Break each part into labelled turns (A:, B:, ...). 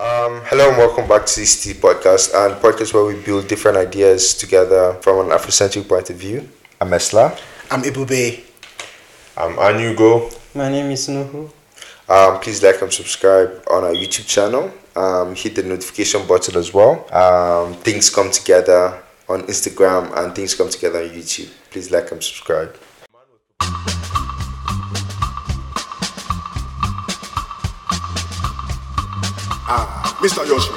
A: Um, hello and welcome back to CCT Podcast, and podcast where we build different ideas together from an Afrocentric point of view. I'm Esla.
B: I'm Ibube.
C: I'm Anugo.
D: My name is Nuhu.
A: Um, please like and subscribe on our YouTube channel. Um, hit the notification button as well. Um, things come together on Instagram and things come together on YouTube. Please like and subscribe.
E: Ah, Mr. Yoshi.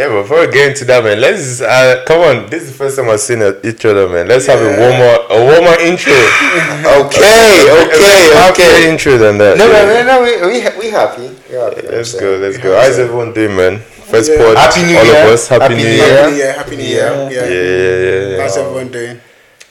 C: Yeah, before we get into that, man, let's uh, come on. This is the first time I've seen uh, each other, man. Let's have a warmer, a warmer intro.
A: Okay, okay,
C: Halfway
A: okay.
C: intro than that.
A: No,
C: yeah.
A: no, no, we we ha- we happy. We happy.
C: Let's go, let's go. How's everyone doing, man? First
B: Yeah.
C: pod,
A: Happy New
C: all
A: Year.
C: of us. Happy,
A: Happy
C: New
A: New
C: Year.
A: Year.
B: Happy New Year. Happy New Year.
D: Yeah.
C: Yeah, yeah, yeah. yeah.
B: How's everyone doing?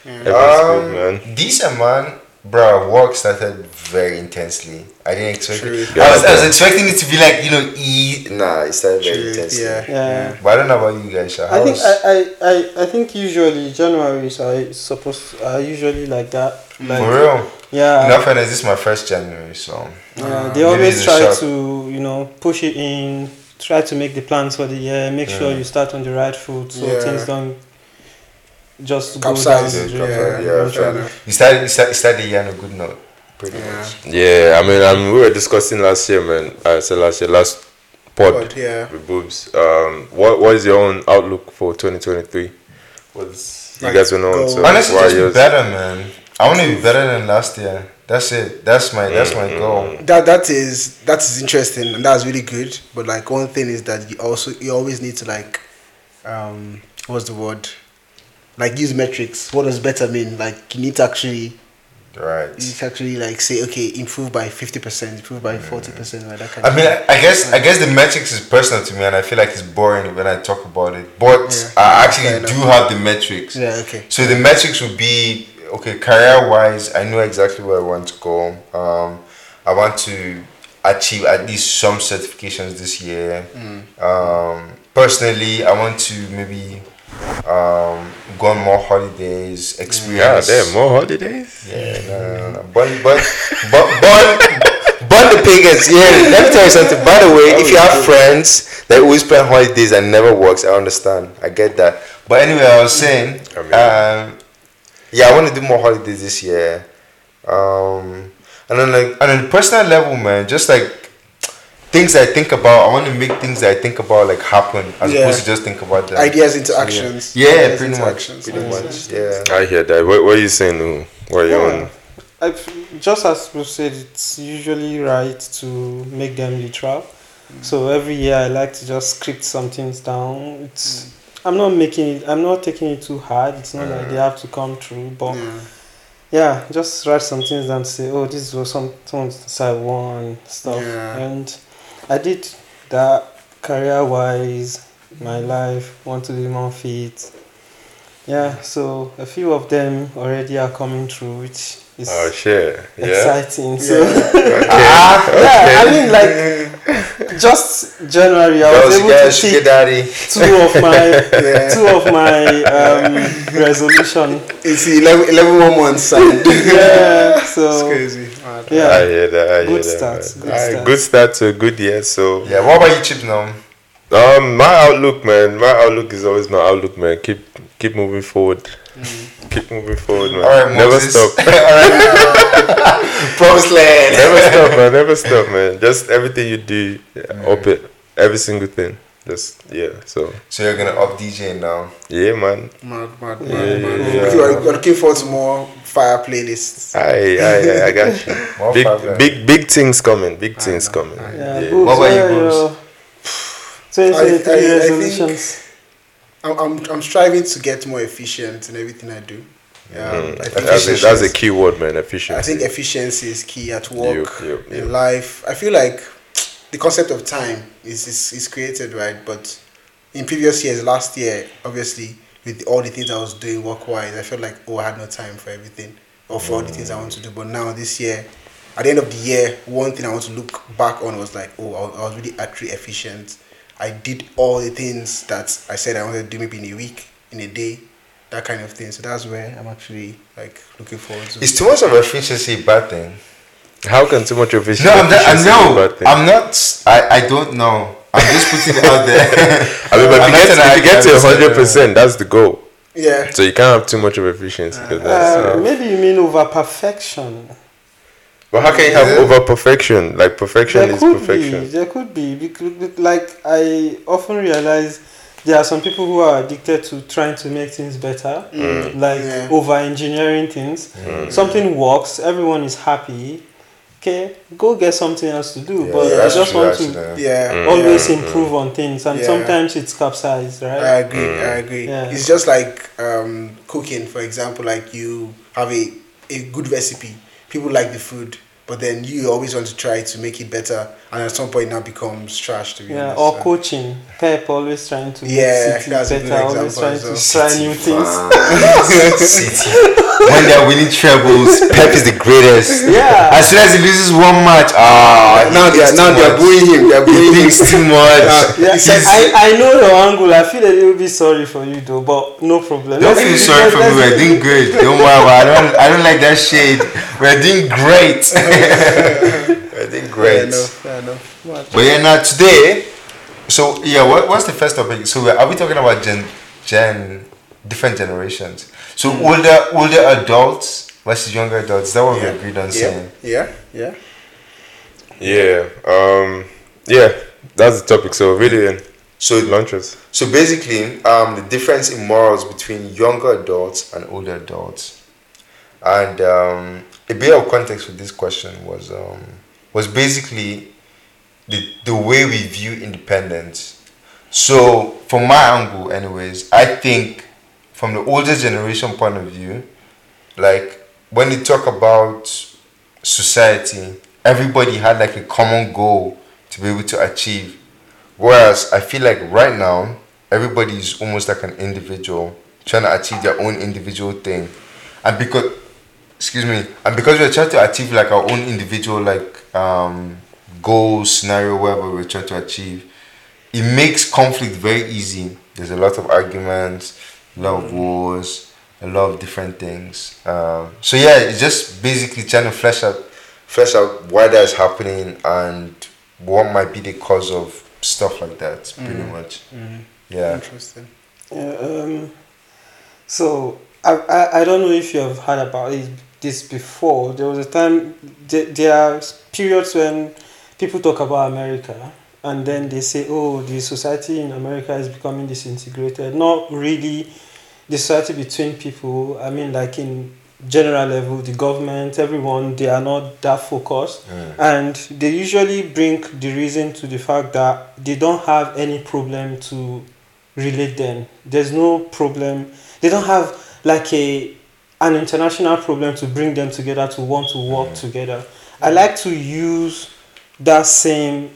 C: Everyone's good,
A: Um,
C: man.
A: decent man, bro. Work started very intensely. I didn't expect
B: True.
A: it. I was, I was expecting it to be like you know, e. Nah, it started very
B: True,
A: intensely.
B: yeah.
D: Yeah.
A: But I don't know about you guys. Sha.
D: I think I, I, I, I think usually Januaries are supposed to, are usually like that. Like,
A: for real.
D: Yeah.
A: In all fairness, this is my first January, so
D: Yeah, they always try
A: shock.
D: to, you know, push it in, try to make the plans for the year, make sure you start on the right foot so
B: Yeah.
D: things don't just
B: Capsize.
D: go down.
A: Yeah,
D: the
A: capsize,
D: drain
A: yeah,
D: eventually.
B: fair enough.
A: you started, you started, you started the year on a good note, pretty
B: Yeah.
A: much.
C: Yeah, I mean, I mean, we were discussing last year, man. I said last year, last pod
B: But yeah,
C: with boobs. Um, what what is your own outlook for 2023? What's you
B: Like,
C: guys will know.
B: go-
C: So
A: Honestly, just be better, man. I want to be better than last year. That's it. That's my that's my
C: Mm,
A: goal.
B: that that is that is interesting and that's really good. But like one thing is that you also you always need to like, um, what's the word? Like use metrics. What does better mean? Like you need to actually
A: Right.
B: you need to actually like say okay, improve by fifty percent, improve by forty percent, like that kind
A: I
B: of
A: mean, I, I guess I guess the metrics is personal to me, and I feel like it's boring when I talk about it. But
B: Yeah.
A: I actually do have the metrics.
B: Yeah, okay.
A: So the metrics would be okay. Career wise, I know exactly where I want to go. Um, I want to achieve at least some certifications this year. Um, personally, I want to maybe um, go on more holidays,
C: Yeah,
A: experience.
C: damn, more holidays.
A: Yeah, no, no, no. But but but but but the pagans. Yeah, let me tell you something. By the way, if you have friends that always plan holidays and never works, I understand. I get that. But anyway, I was saying, um, yeah, I want to do more holidays this year. Um, and on like and on a personal level, man, just like things I think about, I want to make things that I think about like happen as
B: Yeah.
A: opposed to just think about them.
B: Ideas into
A: So, yeah.
B: actions.
A: Yeah,
B: Ideas
A: pretty
B: into
A: much.
B: actions.
A: Pretty
B: Yeah.
A: much. Yeah.
C: I hear that. What, what are you saying, Lou? What are you
D: Yeah.
C: on?
D: I, just as we said, it's usually right to make them literal. Mm. So every year I like to just script some things down. It's I'm not making it. I'm not taking it too hard. It's not like they have to come true, but
B: Yeah.
D: yeah, just write some things down to say, oh, this was some things I want stuff.
B: Yeah.
D: And I did that career wise, my life, want to be more fit. Yeah, so a few of them already are coming through, which is
C: Oh shit! Yeah.
D: exciting. So
C: Okay.
D: yeah, I mean like just January I was
A: Those
D: able to see
A: daddy.
D: two of my two of my um, resolution.
B: It's 11, 11 more months. and-
D: Yeah,
B: It's
D: so
B: crazy. Mad.
C: I
D: yeah.
C: hear that. I hear
D: Good
C: that,
D: start,
C: man.
D: good
C: Alright,
D: start.
C: good start to a good year. So,
A: Yeah. What about you, Chip? Now.
C: um, my outlook, man. My outlook is always my outlook, man. Keep keep moving forward. Keep moving forward, man.
A: All right,
C: Never
A: Moses.
C: stop.
A: All right. Promised land.
C: Never stop, man. Never stop, man. Just everything you do, yeah, up it. Every single thing. Just yeah. So
A: So you're gonna up DJ now.
C: yeah, man.
B: Mad, mad, mad,
C: Yeah,
B: mad.
C: yeah.
B: You are you're looking forward to more fire playlists.
C: I I I got you.
A: More
C: Big
A: problem.
C: big big things coming. Big things coming.
D: Yeah,
C: Yeah.
D: Boobs,
A: What about you,
D: what are
A: Boobs?
D: your 2023
B: I- I- I think-
D: resolutions.
B: I'm, I'm, I'm striving to get more efficient in everything I do. Yeah,
C: Mm.
B: I think
C: That's a,
B: efficiency
C: that's a key word, man. Efficiency.
B: I think efficiency is key at work,
C: Yep, yep,
B: in life. I feel like the concept of time is, is is created right, but in previous years, last year, obviously, with all the things I was doing work wise, I felt like oh I had no time for everything or for all the things I want to do. But now this year, at the end of the year, one thing I want to look back on was like, oh, I was, really actually efficient. I did all the things that I said I wanted to do maybe in a week, in a day, that kind of thing. So that's where I'm actually like looking forward to.
A: Is too much of efficiency a bad thing?
C: How can too much efficiency?
A: No, I'm not, I
C: efficiency be a
A: know.
C: bad?
A: I'm not. I, I don't know. I'm just putting it out there.
C: I mean, but
A: I'm
C: if you get, if you get to
A: activist,
C: hundred percent, that's the goal.
B: yeah.
C: So you can't have too much of efficiency. that's,
D: Uh,
C: uh,
D: maybe you mean over perfection.
C: but how can you have
A: Yeah.
C: over perfection? Like perfection
D: there
C: is
D: could
C: perfection.
D: be. There could be. Like I often realize, there are some people who are addicted to trying to make things better, like
B: Yeah.
D: over engineering things. Something works, everyone is happy. Okay, go get something else to do.
A: Yeah,
D: but I just
A: true,
D: want to
A: yeah.
B: Yeah.
D: always
B: yeah.
D: improve on things, and
B: Yeah.
D: sometimes it's capsized, right?
B: I agree. I agree.
D: Yeah.
B: It's just like um, cooking, for example. Like you have a, a good recipe, people like the food, but then you always want to try to make it better, and at some point it now becomes trash. To be
D: Yeah,
B: honest.
D: or
B: So-
D: coaching. Pep always trying to make
B: Yeah,
D: City
B: that's a good
D: better, always
B: example
D: trying
B: as
D: to
B: well.
D: try new things.
A: City. when they're winning trebles, Pep is the greatest.
D: Yeah.
A: As soon as he loses one match, ah, he
B: now they are now they are booing him. They are booing him.
A: too much.
D: Yeah,
A: He's-
D: I, I know your angle. I feel a little bit sorry for you though, but no problem.
A: Don't feel sorry for me.
D: let's-
A: We're doing great. Don't worry. About it. I don't. I don't like that shade. We're doing great. We're doing
B: Fair
A: great.
B: enough. Fair enough.
A: But yeah, now today, so yeah, what, what's the first topic? So we- are we talking about gen, gen, different generations? So older, older adults versus younger adults. Is that what we agreed on
B: Yeah.
A: saying?
B: Yeah. Yeah.
C: Yeah. Um. Yeah. That's the topic. So really,
A: So it
C: launches.
A: So basically, um, the difference in morals between younger adults and older adults, and um, a bit of context for this question was um, was basically the the way we view independence. So from my angle, anyways, I think from the older generation point of view, like when you talk about society, everybody had like a common goal to be able to achieve. Whereas I feel like right now, everybody is almost like an individual trying to achieve their own individual thing. And because, excuse me, and because we're trying to achieve like our own individual like um, goal scenario, whatever we're trying to achieve, it makes conflict very easy. There's a lot of arguments, a lot of wars, a lot of different things. Um, so yeah, it's just basically trying to flesh out, flesh out why that is happening and what might be the cause of stuff like that. Pretty much. Yeah.
B: Interesting.
D: Yeah, um, so I, I I don't know if you have heard about it, this before. There was a time there, there are periods when people talk about America and then they say, oh, the society in America is becoming disintegrated. Not really the society between people. I mean, like in general level, the government, everyone, they are not that focused, and they usually bring the reason to the fact that they don't have any problem to relate them. There's no problem. They don't have like a an international problem to bring them together to want to work together. I like to use that same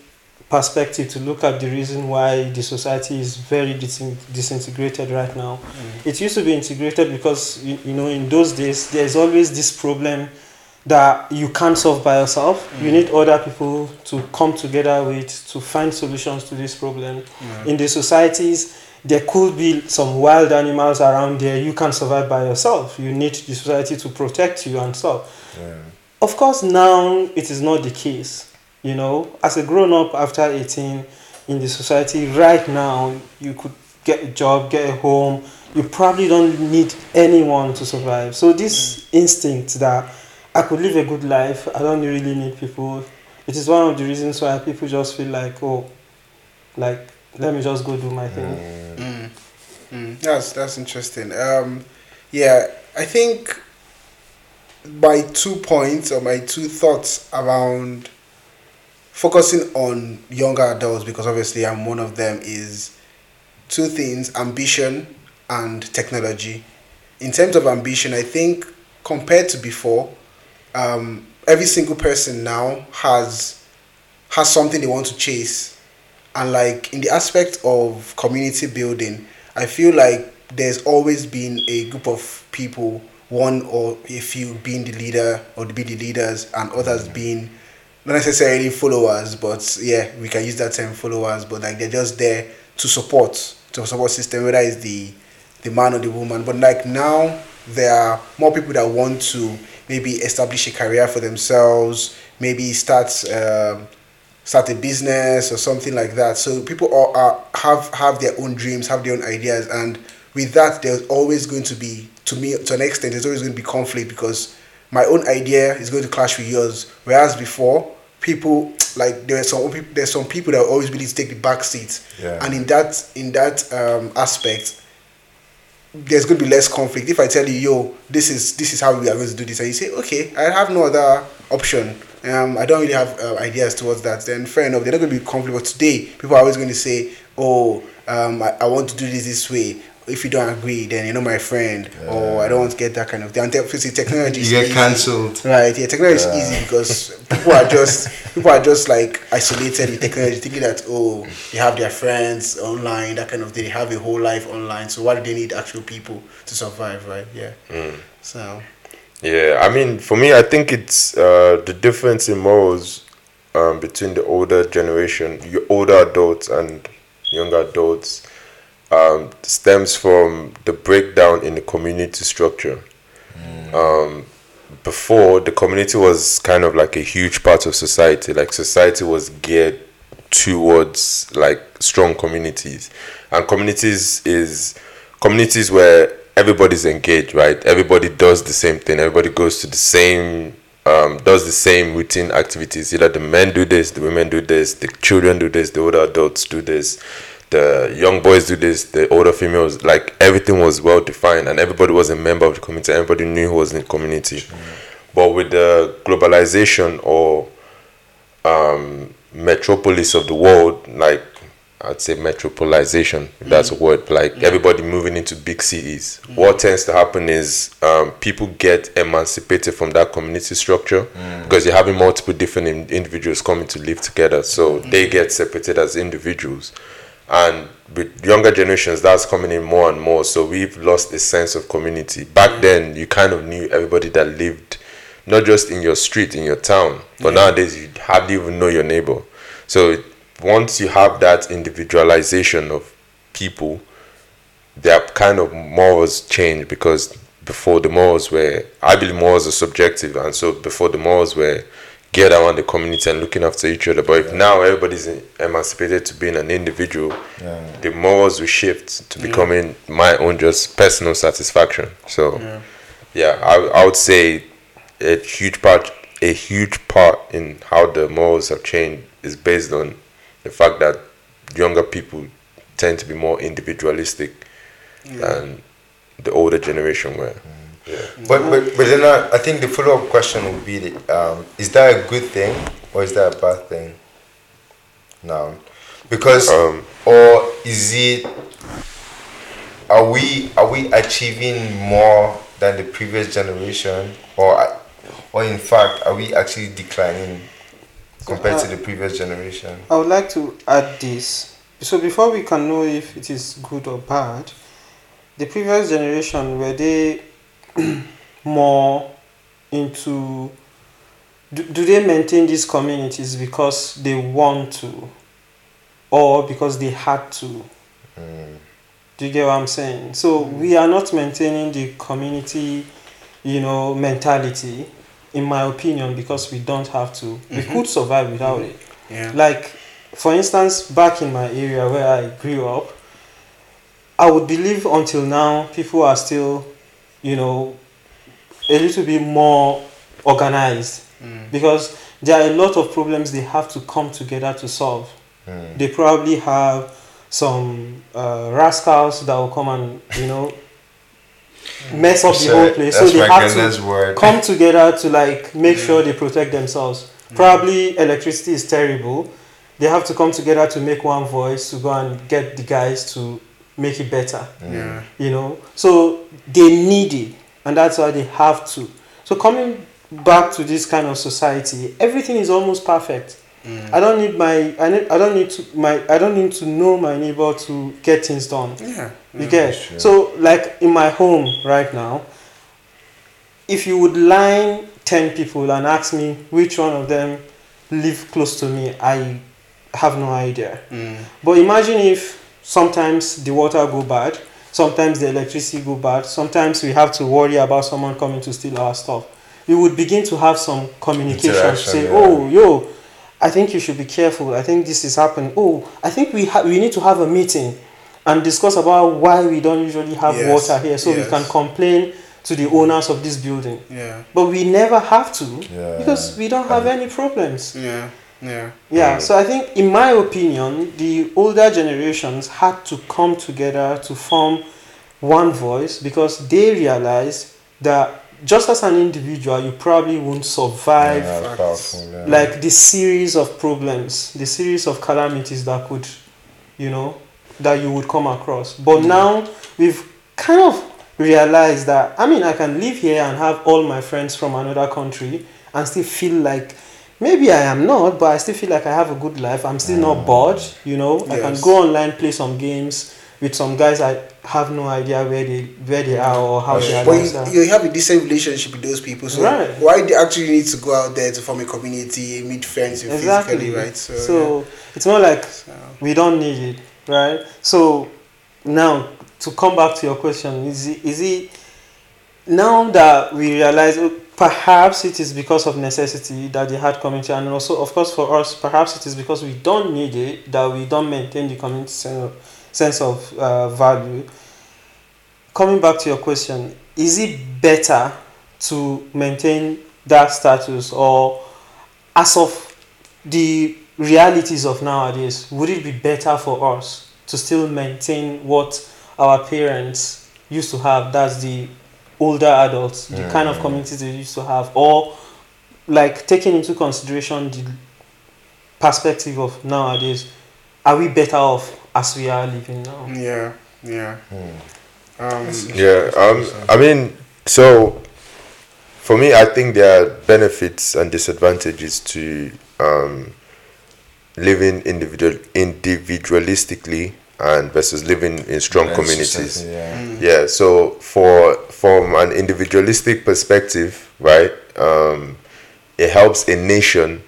D: perspective to look at the reason why the society is very disin- disintegrated right now. Mm. It used to be integrated because you, you know in those days there's always this problem that you can't solve by yourself. You mm. need other people to come together with to find solutions to this problem. In the societies, there could be some wild animals around there. You can't survive by yourself. You need the society to protect you and stuff. Of course, now it is not the case. You know, as a grown up after 18 in the society, right now, you could get a job, get a home. You probably don't need anyone to survive. So, this mm. instinct that I could live a good life, I don't really need people, it is one of the reasons why people just feel like, oh, like, let me just go do my thing.
B: Mm, that's that's interesting. Um, yeah, I think my two points or my two thoughts around focusing on younger adults because obviously I'm one of them is two things: ambition and technology. In terms of ambition, I think compared to before, um, every single person now has has something they want to chase and like in the aspect of community building i feel like there's always been a group of people one or a few being the leader or to be the leaders and others being not necessarily followers but yeah we can use that term followers but like they're just there to support to support system whether it's the the man or the woman. But like now there are more people that want to maybe establish a career for themselves maybe start um, start a business or something like that. So people are, are have have their own dreams have their own ideas. And with that there's always going to be to me to an extent there's always going to be conflict because my own idea is going to clash with yours. Whereas before people like there are some people there's some people that are always willing to take the back seat.
A: Yeah.
B: and in that in that um, aspect there's going to be less conflict. If i tell you yo this is this is how we are going to do this and you say okay i have no other option um, i don't really have uh, ideas towards that then fair enough they're not going to be conflict but today people are always going to say oh um, I, I want to do this this way if you don't agree then you're not my friend or i don't want to get that kind of thing and obviously technology
A: You
B: is
A: get cancelled.
B: Right, yeah, technology
A: Yeah.
B: is easy because people are just people are just like isolated with technology, thinking that oh they have their friends online, that kind of thing. They have a whole life online. So why do they need actual people to survive, right? Yeah. So
C: Yeah, I mean, for me, I think it's uh, the difference in morals um, between the older generation, your older adults, and younger adults um, stems from the breakdown in the community structure. Um, before, the community was kind of like a huge part of society. Like society was geared towards like strong communities, and communities is communities where everybody's engaged, right? Everybody does the same thing. Everybody goes to the same, um, does the same routine activities. Either the men do this, the women do this, the children do this, the older adults do this, the young boys do this, the older females. Like everything was well defined, and everybody was a member of the community. Everybody knew who was in the community. But with the globalization or um, metropolis of the world, like I'd say metropolization, if that's a mm. word, like everybody moving into big cities. What tends to happen is um, people get emancipated from that community structure mm. because you're having multiple different in- individuals coming to live together. So mm. they get separated as individuals. And with younger generations, that's coming in more and more. So we've lost a sense of community. Back then, you kind of knew everybody that lived not just in your street, in your town, but nowadays you hardly even know your neighbor. So once you have that individualization of people, their kind of morals change because before the morals were, I believe morals are subjective, and so before the morals were geared around the community and looking after each other. But if now everybody's emancipated to being an individual,
A: Yeah.
C: the morals will shift to becoming my own just personal satisfaction. So, yeah, I, I would say a huge part, a huge part in how the morals have changed is based on the fact that younger people tend to be more individualistic than the older generation were. Yeah.
A: But but but then I, I think the follow up question would be: the, um, Is that a good thing or is that a bad thing? Now, because
C: Um,
A: or is it? Are we are we achieving more than the previous generation, or or in fact are we actually declining compared to uh, the previous generation?
D: I would like to add this. So before we can know if it is good or bad, the previous generation were they more into do, do they maintain these communities because they want to or because they had to? Mm. Do you get what I'm saying? So mm. we are not maintaining the community, you know, mentality, in my opinion, because we don't have to. We could survive without it.
B: yeah.
D: Like, for instance, back in my area where I grew up, I would believe until now people are still, you know, a little bit more organized because there are a lot of problems they have to come together to solve.
A: Mm.
D: They probably have some uh, rascals that will come and, you know, mess up the whole place. So they have to
A: word.
D: come together to like make sure they protect themselves. Probably electricity is terrible. They have to come together to make one voice to go and get the guys to make it better.
B: yeah.
D: You know, so they need it, and that's why they have to. So coming back to this kind of society, everything is almost perfect. I don't need my I need I don't need to my I don't need to know my neighbor to get things done.
B: Yeah.
D: You mm, get
A: sure.
D: so like in my home right now. if you would line 10 people and ask me which one of them live close to me, I have no idea. Mm. But imagine if sometimes the water go bad, sometimes the electricity go bad, sometimes we have to worry about someone coming to steal our stuff. We would begin to have some communication. Say,
A: yeah.
D: oh, yo, I think you should be careful. I think this is happening. Oh, I think we ha- we need to have a meeting and discuss about why we don't usually have
B: Yes,
D: water here, so we can complain to the owners of this building.
B: Yeah.
D: But we never have to
A: Yeah.
D: because we don't have any problems.
B: Yeah. Yeah.
D: Yeah, so I think, in my opinion, the older generations had to come together to form one voice because they realized that just as an individual, you probably won't survive
A: Yeah, powerful, yeah.
D: like the series of problems, the series of calamities that could, you know, that you would come across. But mm. now we've kind of realized that I mean I can live here and have all my friends from another country and still feel like maybe I am not, but I still feel like I have a good life. I'm still not mm. bored, you know. I can go online, play some games with some guys I have no idea where they where they are or how their
B: But
D: lives are.
B: you, you have a decent relationship with those people, so
D: Right.
B: why do you actually need to go out there to form a community, meet friends with
D: exactly
B: physically, right? So,
D: so it's more like we don't need it right so now to come back to your question is it, is it now that we realize oh, perhaps it is because of necessity that they had community and also of course for us perhaps it is because we don't need it that we don't maintain the community sense of, sense of uh, value coming back to your question is it better to maintain that status or as of the realities of nowadays, would it be better for us to still maintain what our parents used to have? That's the older adults, the kind of communities they used to have, or like taking into consideration the perspective of nowadays, are we better off as we are living now?
B: yeah, yeah. Um,
C: Yeah, um, I mean, so for me, I think there are benefits and disadvantages to um, living individual individualistically and versus living in strong
A: Yeah,
C: communities.
A: society, yeah.
C: Yeah, so for from an individualistic perspective, right, um, it helps a nation.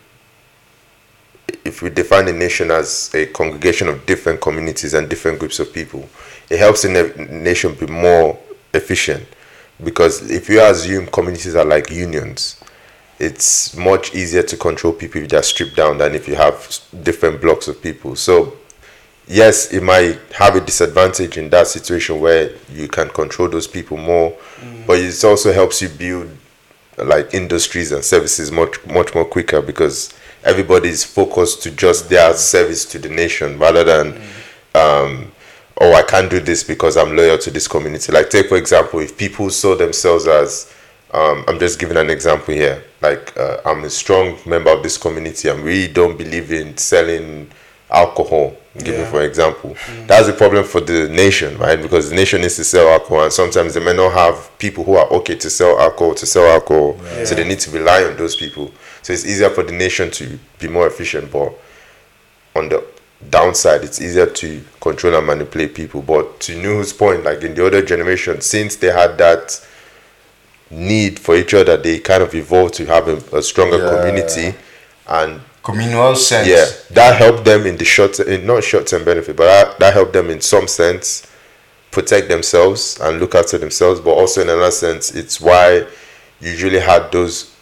C: If we define a nation as a congregation of different communities and different groups of people, it helps a nation be more efficient. Because if you assume communities are like unions, it's much easier to control people if they're stripped down than if you have different blocks of people. So yes, it might have a disadvantage in that situation where you can control those people more, mm. but it also helps you build like industries and services much much more quicker because everybody is focused to just their service to the nation rather than um oh I can't do this because I'm loyal to this community. Like take for example, if people saw themselves as um, I'm just giving an example here. Like uh, I'm a strong member of this community and we don't believe in selling alcohol. Giving
B: Yeah.
C: for example, that's a problem for the nation, right? Because the nation needs to sell alcohol, and sometimes they may not have people who are okay to sell alcohol to sell alcohol, so they need to rely on those people. So it's easier for the nation to be more efficient, but on the downside, it's easier to control and manipulate people. But to Nuhu's point, like in the other generation, since they had that need for each other, they kind of evolved to have a, a stronger
A: Yeah.
C: community, and
A: Communal sense.
C: yeah, that helped them in the short, in not short term benefit, but that, that helped them in some sense protect themselves and look after themselves. But also in another sense, it's why usually had those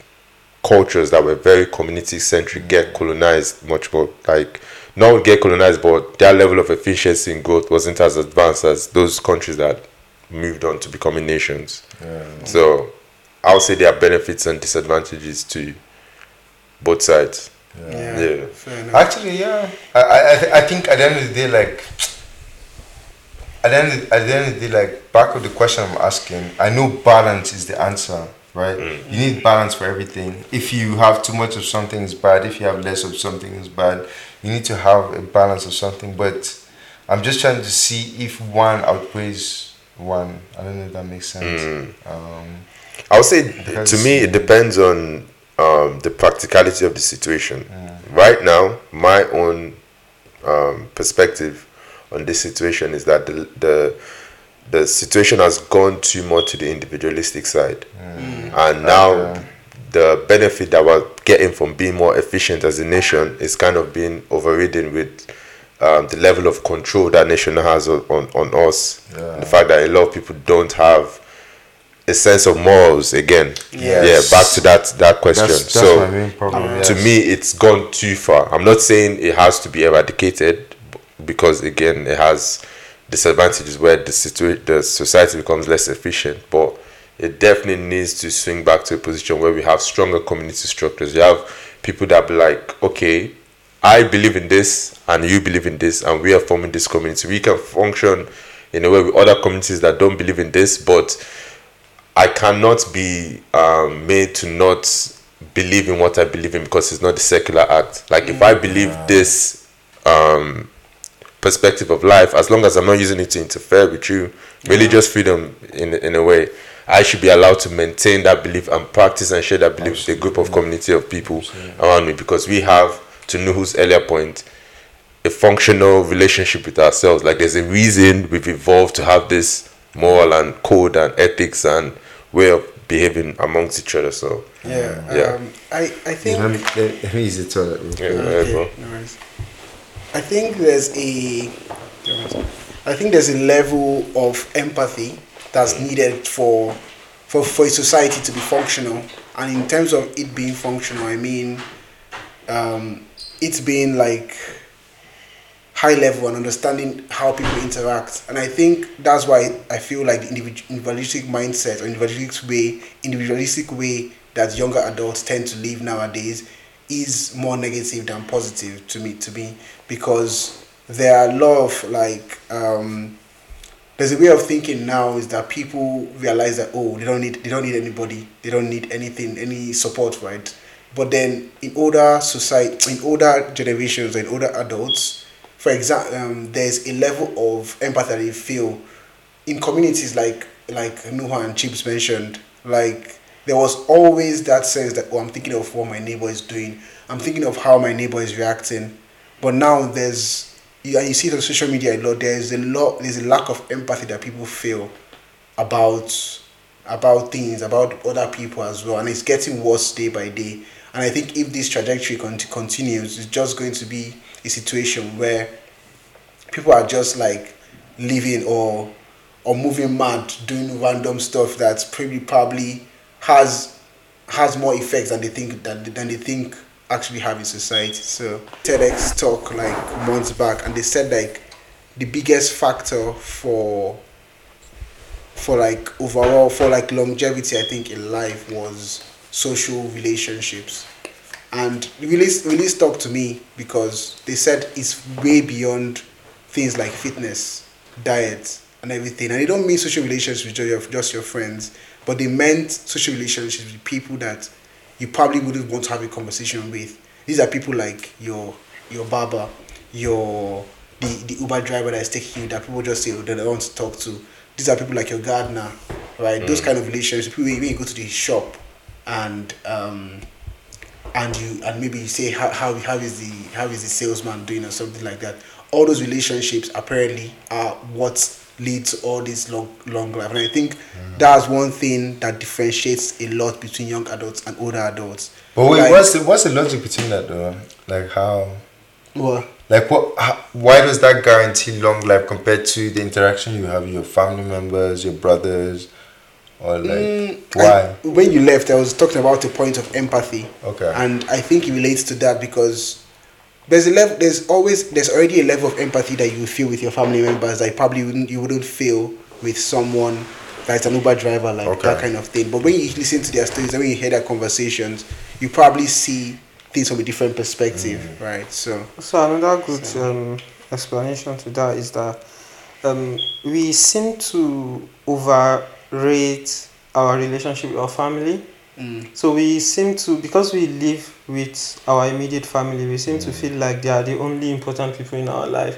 C: cultures that were very community centric get colonized much more. Like not get colonized, but their level of efficiency and growth wasn't as advanced as those countries that moved on to becoming nations. So I would say there are benefits and disadvantages to both sides.
B: yeah,
C: Yeah.
B: fair enough.
A: Actually, yeah. I, I, I, I think at the end of the day, like, at the, end of, at the end of the day, like, back of the question I'm asking, I know balance is the answer, right? You need balance for everything. If you have too much of something, is bad. If you have less of something, is bad. You need to have a balance of something. But I'm just trying to see if one outweighs one. I don't know if that makes sense. Um,
C: I would say to me it depends on um, the practicality of the situation. Right now, my own um, perspective on this situation is that the, the the situation has gone too much to the individualistic side, and now the benefit that we're getting from being more efficient as a nation is kind of being overridden with um, the level of control that nation has on, on, on us.
A: Yeah.
C: The fact that a lot of people don't have a sense of morals again.
A: Yes.
C: Yeah, back to that that question.
A: That's, that's
C: so
A: problem.
C: to me it's gone too far i'm not saying it has to be eradicated because again it has disadvantages where the situa- the society becomes less efficient but it definitely needs to swing back to a position where we have stronger community structures. You have people that be like okay i believe in this and you believe in this and we are forming this community. We can function in a way with other communities that don't believe in this but I cannot be um, made to not believe in what I believe in because it's not the secular act. Like if I believe this um, perspective of life, as long as I'm not using it to interfere with you, religious freedom in in a way, I should be allowed to maintain that belief and practice and share that belief with a group of community of people around me because we have to know whose earlier point a functional relationship with ourselves. Like there's a reason we've evolved to have this moral and code and ethics and way of behaving amongst each other. So
B: Yeah.
C: Yeah.
B: Um, I I think.
A: Let me, let, let me use the toilet real
C: yeah,
A: quick.
C: whatever.
B: Okay, no worries. I think there's a I think there's a level of empathy that's needed for for for a society to be functional. And in terms of it being functional, I mean um, it's being like high level and understanding how people interact. And I think that's why I feel like the individu- individualistic mindset or individualistic way, individualistic way that younger adults tend to live nowadays is more negative than positive to me to me because there are a lot of like um, there's a way of thinking now is that people realize that oh they don't need they don't need anybody they don't need anything any support right? But then in older society in older generations and older adults for example um, there's a level of empathy you feel. In communities like like Nuhu and Chips mentioned like there was always that sense that oh I'm thinking of what my neighbor is doing. I'm thinking of how my neighbor is reacting. But now there's you, you see it on social media a lot there's a lot there's a lack of empathy that people feel about about things about other people as well. And it's getting worse day by day. And i think if this trajectory con- continues it's just going to be a situation where people are just like living or or moving mad doing random stuff that's pretty probably has has more effects than they think than, than they think actually have in society. So TEDx talk like months back and they said like the biggest factor for for like overall for like longevity i think in life was social relationships. And really really stuck to me because they said it's way beyond things like fitness diet and everything. And they don't mean social relationships with your, just your friends but they meant social relationships with people that you probably wouldn't want to have a conversation with. These are people like your your barber your the, the uber driver that is taking you that people just say oh, they don't want to talk to. These are people like your gardener right? Those kind of relationships. People when you go to the shop and um and you and maybe you say how, how how is the how is the salesman doing? or something like that. All those relationships apparently are what lead to all this long long life and i think that's one thing that differentiates a lot between young adults and older adults
A: But wait,
B: Like-
A: what's the what's the logic between that though? Like how?
B: well
A: Like what? How, why does that guarantee long life compared to the interaction you have with your family members, your brothers, or like
B: Mm,
A: why?
B: I- when you left, I was talking about the point of empathy.
A: Okay.
B: And I think it relates to that because there's a level. There's always there's already a level of empathy that you feel with your family members that you probably wouldn't you wouldn't feel with someone that's an Uber driver, like
A: Okay.
B: that kind of thing. But when you listen to their stories and when you hear their conversations, you probably see things from a different perspective,
A: Mm.
B: right? So
D: So another good um, explanation to that is that um, we seem to overrate our relationship with our family.
B: Mm,
D: So we seem to because we live with our immediate family, we seem to feel like they are the only important people in our life.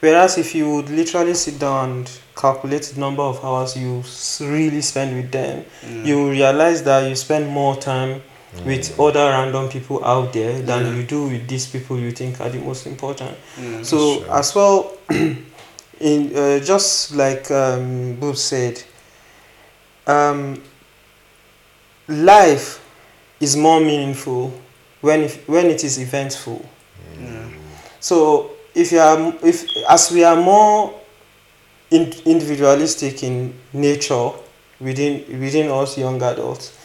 D: Whereas if you would literally sit down and calculate the number of hours you really spend with them,
B: mm.
D: you realize that you spend more time with other random people out there than
B: Yeah.
D: you do with these people you think are the most important.
B: mm,
D: So as well, in uh, just like um, Boob said, um, life is more meaningful when if, when it is eventful. Mm. So if you are if as we are more in, individualistic in nature within within us young adults,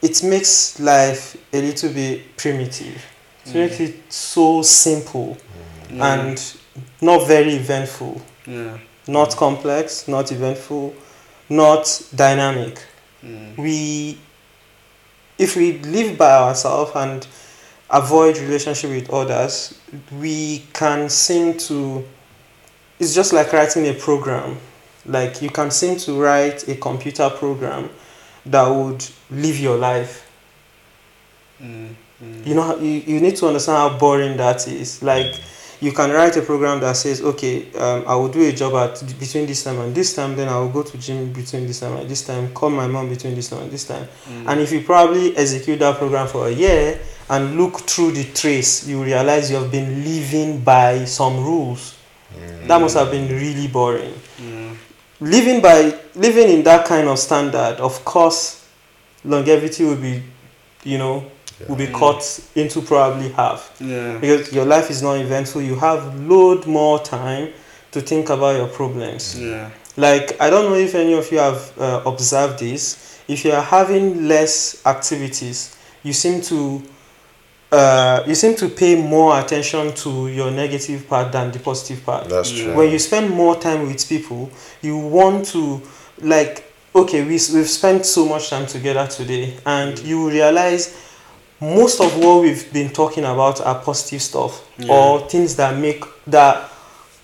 D: it makes life a little bit primitive. It makes mm. it so simple mm. and not very eventful,
B: Yeah.
D: not complex, not eventful, not dynamic. We if we live by ourselves and avoid relationship with others, we can seem to it's just like writing a program. Like you can seem to write a computer program that would live your life. Mm, mm. You know, you, you need to understand how boring that is. Like, you can write a program that says, okay, um, I will do a job at between this time and this time, then I will go to gym between this time and this time, call my mom between this time and this time. Mm. And if you probably execute that program for a year and look through the trace, you realize you have been living by some rules. Mm. That must have been really boring. Mm. Living by living in that kind of standard, of course, longevity will be, you know, will be cut into probably half
B: Yeah.
D: because your life is not eventful. You have load more time to think about your problems.
B: Yeah.
D: Like I don't know if any of you have uh, observed this. If you are having less activities, you seem to uh, you seem to pay more attention to your negative part than the positive part.
A: That's true.
D: When you spend more time with people, you want to like okay, we we've spent so much time together today, and you realize most of what we've been talking about are positive stuff or things that make that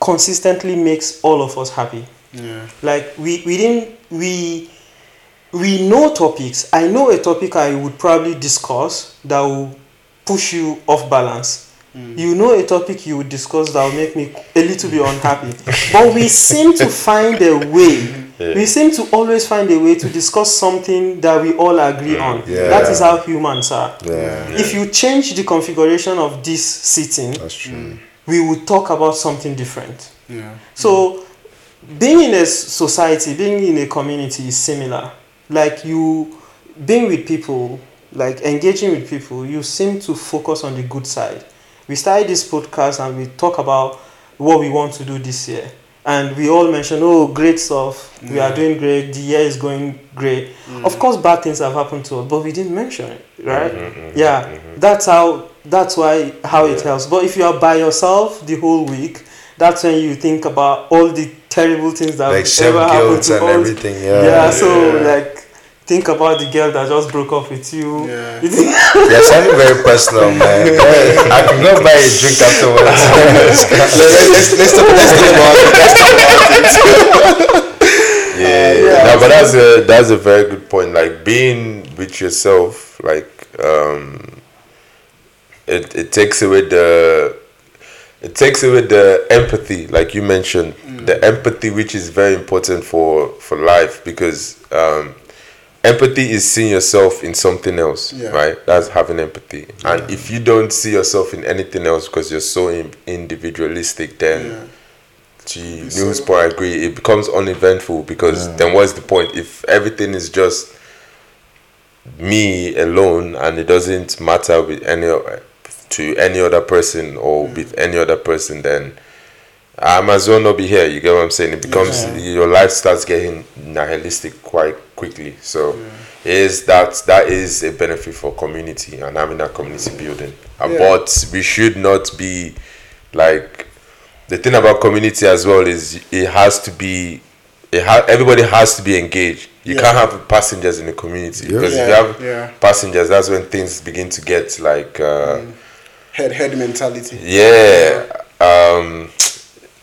D: consistently makes all of us happy.
B: Yeah.
D: like we we didn't we we know topics. I know a topic i would probably discuss that will push you off balance. Mm. You know a topic you would discuss that will make me a little bit unhappy. But we seem to find a way we seem to always find a way to discuss something that we all agree on
A: Yeah.
D: that is how humans are
A: Yeah,
D: if you change the configuration of this sitting
A: that's true.
D: we would talk about something different
B: Yeah.
D: so, being in a society, being in a community is similar. Like you, being with people, like engaging with people, you seem to focus on the good side. We started this podcast and we talk about what we want to do this year. And we all mention, oh, great stuff. We are doing great. The year is going great. Mm. Of course, bad things have happened to us, but we didn't mention it, right? Mm-hmm, mm-hmm, yeah, mm-hmm. that's how. That's why how it helps. But if you are by yourself the whole week, that's when you think about all the terrible things that
A: Like
D: ever happened to
A: and
D: us.
A: everything. Yeah.
D: Yeah, so like think about the girl that just broke up with you.
B: Yeah.
D: You think-
A: very personal, man. I can go buy a drink afterwards. let's, let's, let's, talk, let's talk about it. Let's talk about it.
C: yeah, no, but that's a that's a very good point. Like being with yourself, like um, it it takes away the it takes away the empathy, like you mentioned, the empathy which is very important for for life because um, empathy is seeing yourself in something else,
B: Yeah.
C: right? That's having empathy, and if you don't see yourself in anything else because you're so in, individualistic, then.
B: Yeah.
C: Gee, news point I agree. It becomes uneventful because then what's the point if everything is just me alone and it doesn't matter with any to any other person or with any other person then I might as well not be here. You get what I'm saying? It becomes your life starts getting nihilistic quite quickly. So is that that is a benefit for community and having that community building.
B: Yeah.
C: But we should not be like the thing about community as well is it has to be it ha- everybody has to be engaged you
B: Yeah.
C: can't have passengers in the community because if you have
B: yeah.
C: passengers that's when things begin to get like uh,
B: Head head mentality.
C: yeah um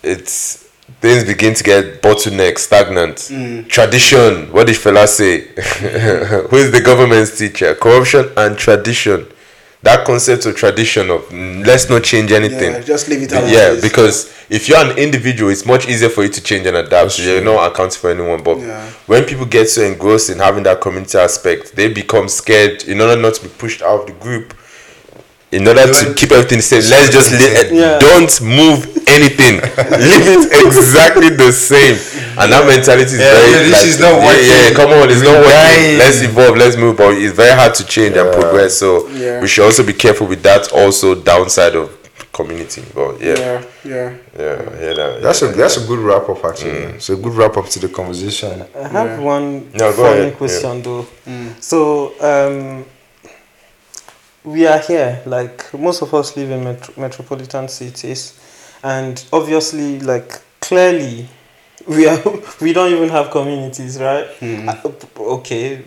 C: it's things begin to get bottleneck stagnant.
B: Mm.
C: tradition what did Fela say? Who is the government's teacher? Corruption and tradition. That concept of tradition of mm, let's not change anything.
B: Yeah, just leave it
C: yeah because if you're an individual it's much easier for you to change and adapt. So you're not accounting for anyone but
B: Yeah.
C: when people get so engrossed in having that community aspect they become scared in order not to be pushed out of the group in order
A: You
C: to keep everything safe, let's just li-
D: Yeah.
C: don't move anything. Leave it exactly the same. And that mentality is
A: Yeah,
C: very.
A: yeah, this is not
C: yeah,
A: working.
C: Yeah, come on, it's not
A: We're
C: working.
A: dying.
C: Let's evolve. Let's move. But it's very hard to change and progress. So
B: Yeah.
C: we should also be careful with that. Also, downside of community. But yeah, yeah,
B: yeah, yeah.
C: yeah. that-
A: That's a that's a good wrap up actually. It's a good wrap up to the conversation.
D: I have
B: Yeah.
D: one
C: No, go
D: funny
C: ahead,
D: question though. So um, we are here. Like most of us live in metro- metropolitan cities, and obviously, like clearly, we are we don't even have communities, right? Uh, okay,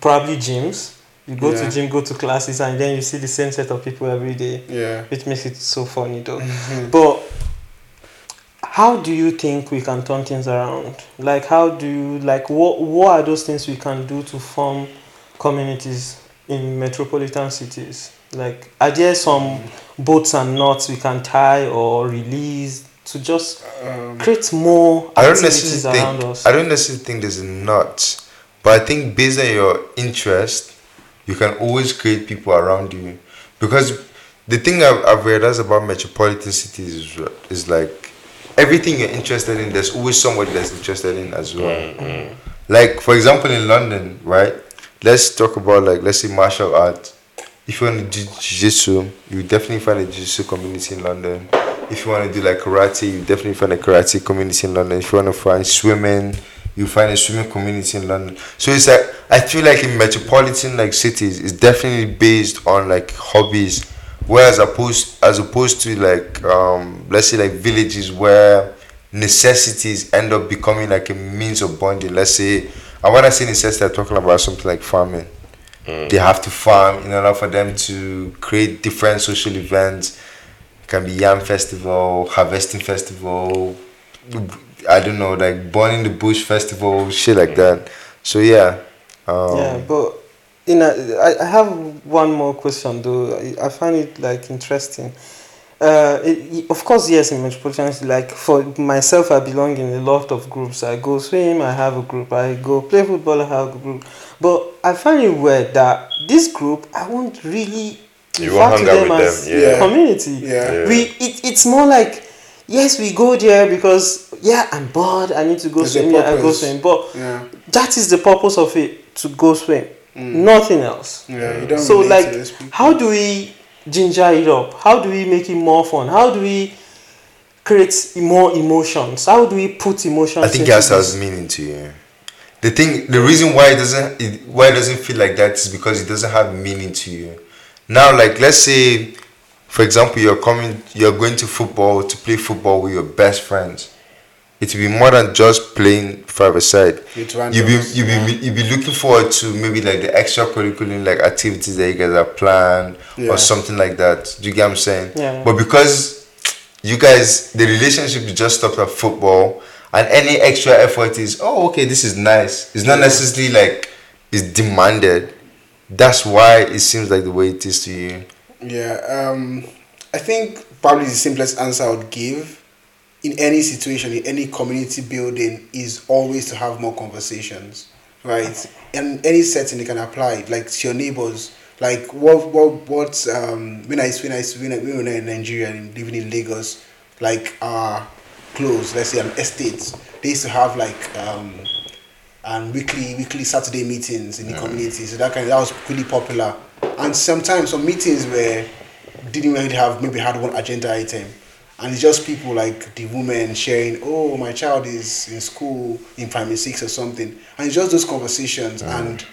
D: probably gyms. You go
B: Yeah.
D: to gym, go to classes, and then you see the same set of people every day
B: yeah.
D: which makes it so funny though. But how do you think we can turn things around? Like how do you like what what are those things we can do to form communities in metropolitan cities? Like are there some boats and knots we can tie or release to just
B: Um,
D: create more
A: I don't
D: activities
A: necessarily
D: around
A: think
D: us?
A: I don't necessarily think there's a knot, but I think based on your interest, you can always create people around you. Because the thing I've, I've realized about metropolitan cities is, is like everything you're interested in, there's always somebody that's interested in as well. Like for example, in London, right? Let's talk about like let's say martial art. If you want to do jiu-jitsu, you definitely find a jiu-jitsu community in London. If you want to do like karate, you definitely find a karate community in London. If you want to find swimming, you find a swimming community in London. So it's like I feel like in metropolitan like cities, it's definitely based on like hobbies, whereas opposed as opposed to like um let's say like villages where necessities end up becoming like a means of bonding. Let's say, and when I say necessity, I'm talking about something like farming. They have to farm in order for them to create different social events. It can be yam festival, harvesting festival, I don't know, like born in the bush festival, shit like that. So yeah, um,
D: yeah, but in I have one more question though. I, I find it like interesting. Uh, it, of course, yes, in metropolitan, city, like for myself, I belong in a lot of groups. I go swim, I have a group. I go play football, I have a group. But I find it weird that this group, I won't really
C: You
D: refer
C: won't
D: to
C: hang out
D: them
C: with
D: as
C: them, yeah.
D: community.
B: Yeah.
C: Yeah.
D: We it, it's more like yes, we go there because yeah, I'm bored. I need to go
B: There's
D: swim. Yeah, I go
B: purpose.
D: swim. But
B: Yeah.
D: that is the purpose of it to go swim nothing else
B: Yeah, you don't
D: so
B: relate
D: like
B: to those people.
D: how do we ginger it up how do we make it more fun how do we create more emotions how do we put emotions
A: I think it has to
D: this?
A: have meaning to you. The thing, the reason why it doesn't, it, why it doesn't feel like that is because it doesn't have meaning to you. Now, like let's say, for example, you're coming, you're going to football to play football with your best friends. It will be more than just playing five aside.
B: With
A: You be
B: randoms,
A: you be you be looking forward to maybe like the extracurricular like activities that you guys have planned
B: Yeah.
A: or something like that. Do you get what I'm saying?
D: Yeah.
A: But because you guys the relationship is just stopped at football and any extra effort is oh okay this is nice it's not necessarily like it's demanded that's why it seems like the way it is to you
B: Yeah, um, I think probably the simplest answer I would give in any situation, in any community building, is always to have more conversations, right? And any setting you can apply, it, like to your neighbors. Like what what what um when I when I when I when we were in Nigeria and living in Lagos, like our close, let's say an estate, they used to have like um and weekly weekly Saturday meetings in the community. So that kind of, that was really popular. And sometimes some meetings where didn't really have maybe had one agenda item. And it's just people like the woman sharing, oh my child is in school in primary six or something. And it's just those conversations and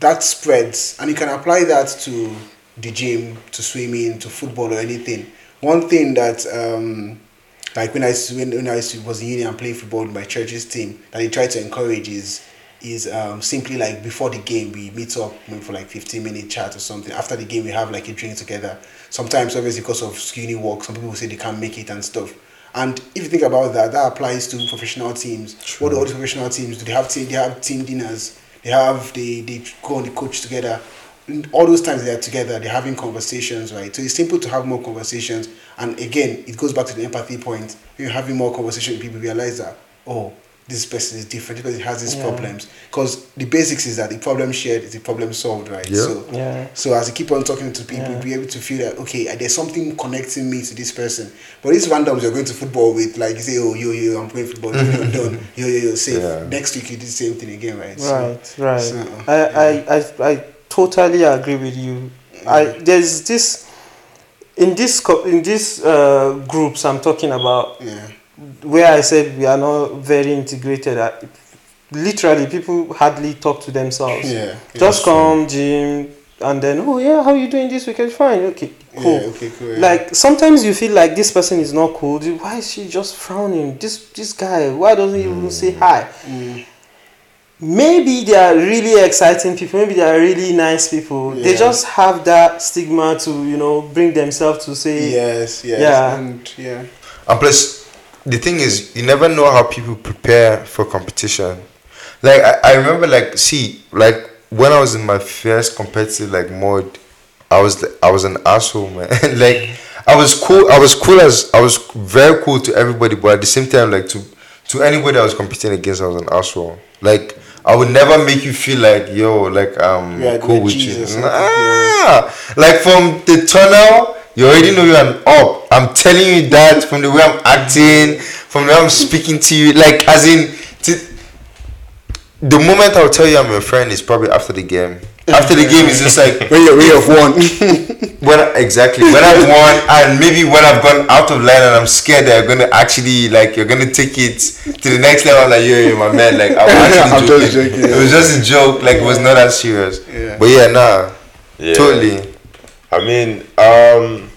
B: that spreads and you can apply that to the gym, to swimming, to football or anything. One thing that um like when I when, when I was in uni and playing football with my church's team that they try to encourage is is um, simply like before the game we meet up for like 15 minute chat or something after the game we have like a drink together sometimes obviously because of uni work some people say they can't make it and stuff and if you think about that that applies to professional teams what do all these professional teams do they have team they have team dinners they have they they go on the coach together all those times they are together, they're having conversations, right? So it's simple to have more conversations. And again, it goes back to the empathy point. When you're having more conversation with people, realize that, oh, this person is different. This person has these
D: Yeah.
B: problems. Because the basics is that the problem shared is the problem solved, right?
A: Yeah.
B: So
D: Yeah.
B: so as you keep on talking to people,
D: Yeah.
B: be able to feel that okay, there's something connecting me to this person. But these randoms you're going to football with, like you say, oh yo yo, I'm playing football, yo, I'm done, yo yo yo, say
A: Yeah.
B: next week you do the same thing again, right? So-
D: Right, right.
B: so-
D: I, I, I, I totally agree with you. I there's this in this co- in these uh, groups I'm talking about
B: yeah.
D: Where I said we are not very integrated. I, literally, people hardly talk to themselves.
B: Yeah.
D: Just come gym and then oh yeah, how you doing this weekend? Fine, okay, cool.
B: Yeah, okay, cool. yeah.
D: Like sometimes you feel like this person is not cool. Why is she just frowning? This this guy, why doesn't he even say hi?
B: Mm.
D: maybe they are really exciting people maybe they are really nice people they just have that stigma to you know bring themselves to say
B: Yes, yes.
D: Yeah.
B: And yeah.
A: And plus, the thing is, you never know how people prepare for competition. Like I, I remember, like see, like when I was in my first competitive like mode, I was I was an asshole, man. like I was cool. I was cool as I was very cool to everybody, but at the same time, like to to anybody I was competing against, I was an asshole. Like I would never make you feel like yo, like I'm
B: Yeah,
A: cool with
B: Jesus
A: you. Nah. Like from the tunnel, you already know you're an up. I'm telling you that from the way I'm acting, from the way I'm speaking to you. Like as in, t- the moment I'll tell you I'm your friend is probably after the game. After the game is just like
B: When you're way of one.
A: when exactly when I've won and maybe when I've gone out of line and I'm scared that you're gonna actually like you're gonna take it to the next level. I'm like yo, yo, my man, like I'm actually
B: I'm
A: joking.
B: just joking,
A: It was just a joke. Like it was not that serious.
B: Yeah.
A: But yeah, nah,
C: Yeah.
A: totally.
C: I mean, um,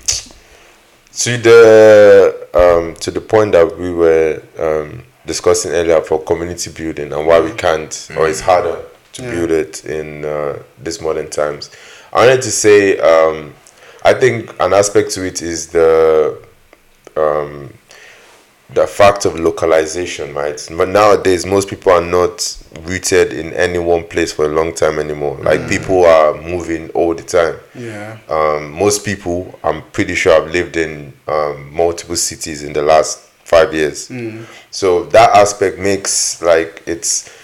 C: to the um, to the point that we were um, discussing earlier for community building and why we can't or it's harder to build it in uh, this modern times. I wanted to say, um, I think an aspect to it is the um, the fact of localization, right? But nowadays, most people are not rooted in any one place for a long time anymore. Like people are moving all the time.
B: yeah.
C: Um, most people, I'm pretty sure, have lived in um, multiple cities in the last five years. So that aspect makes like it's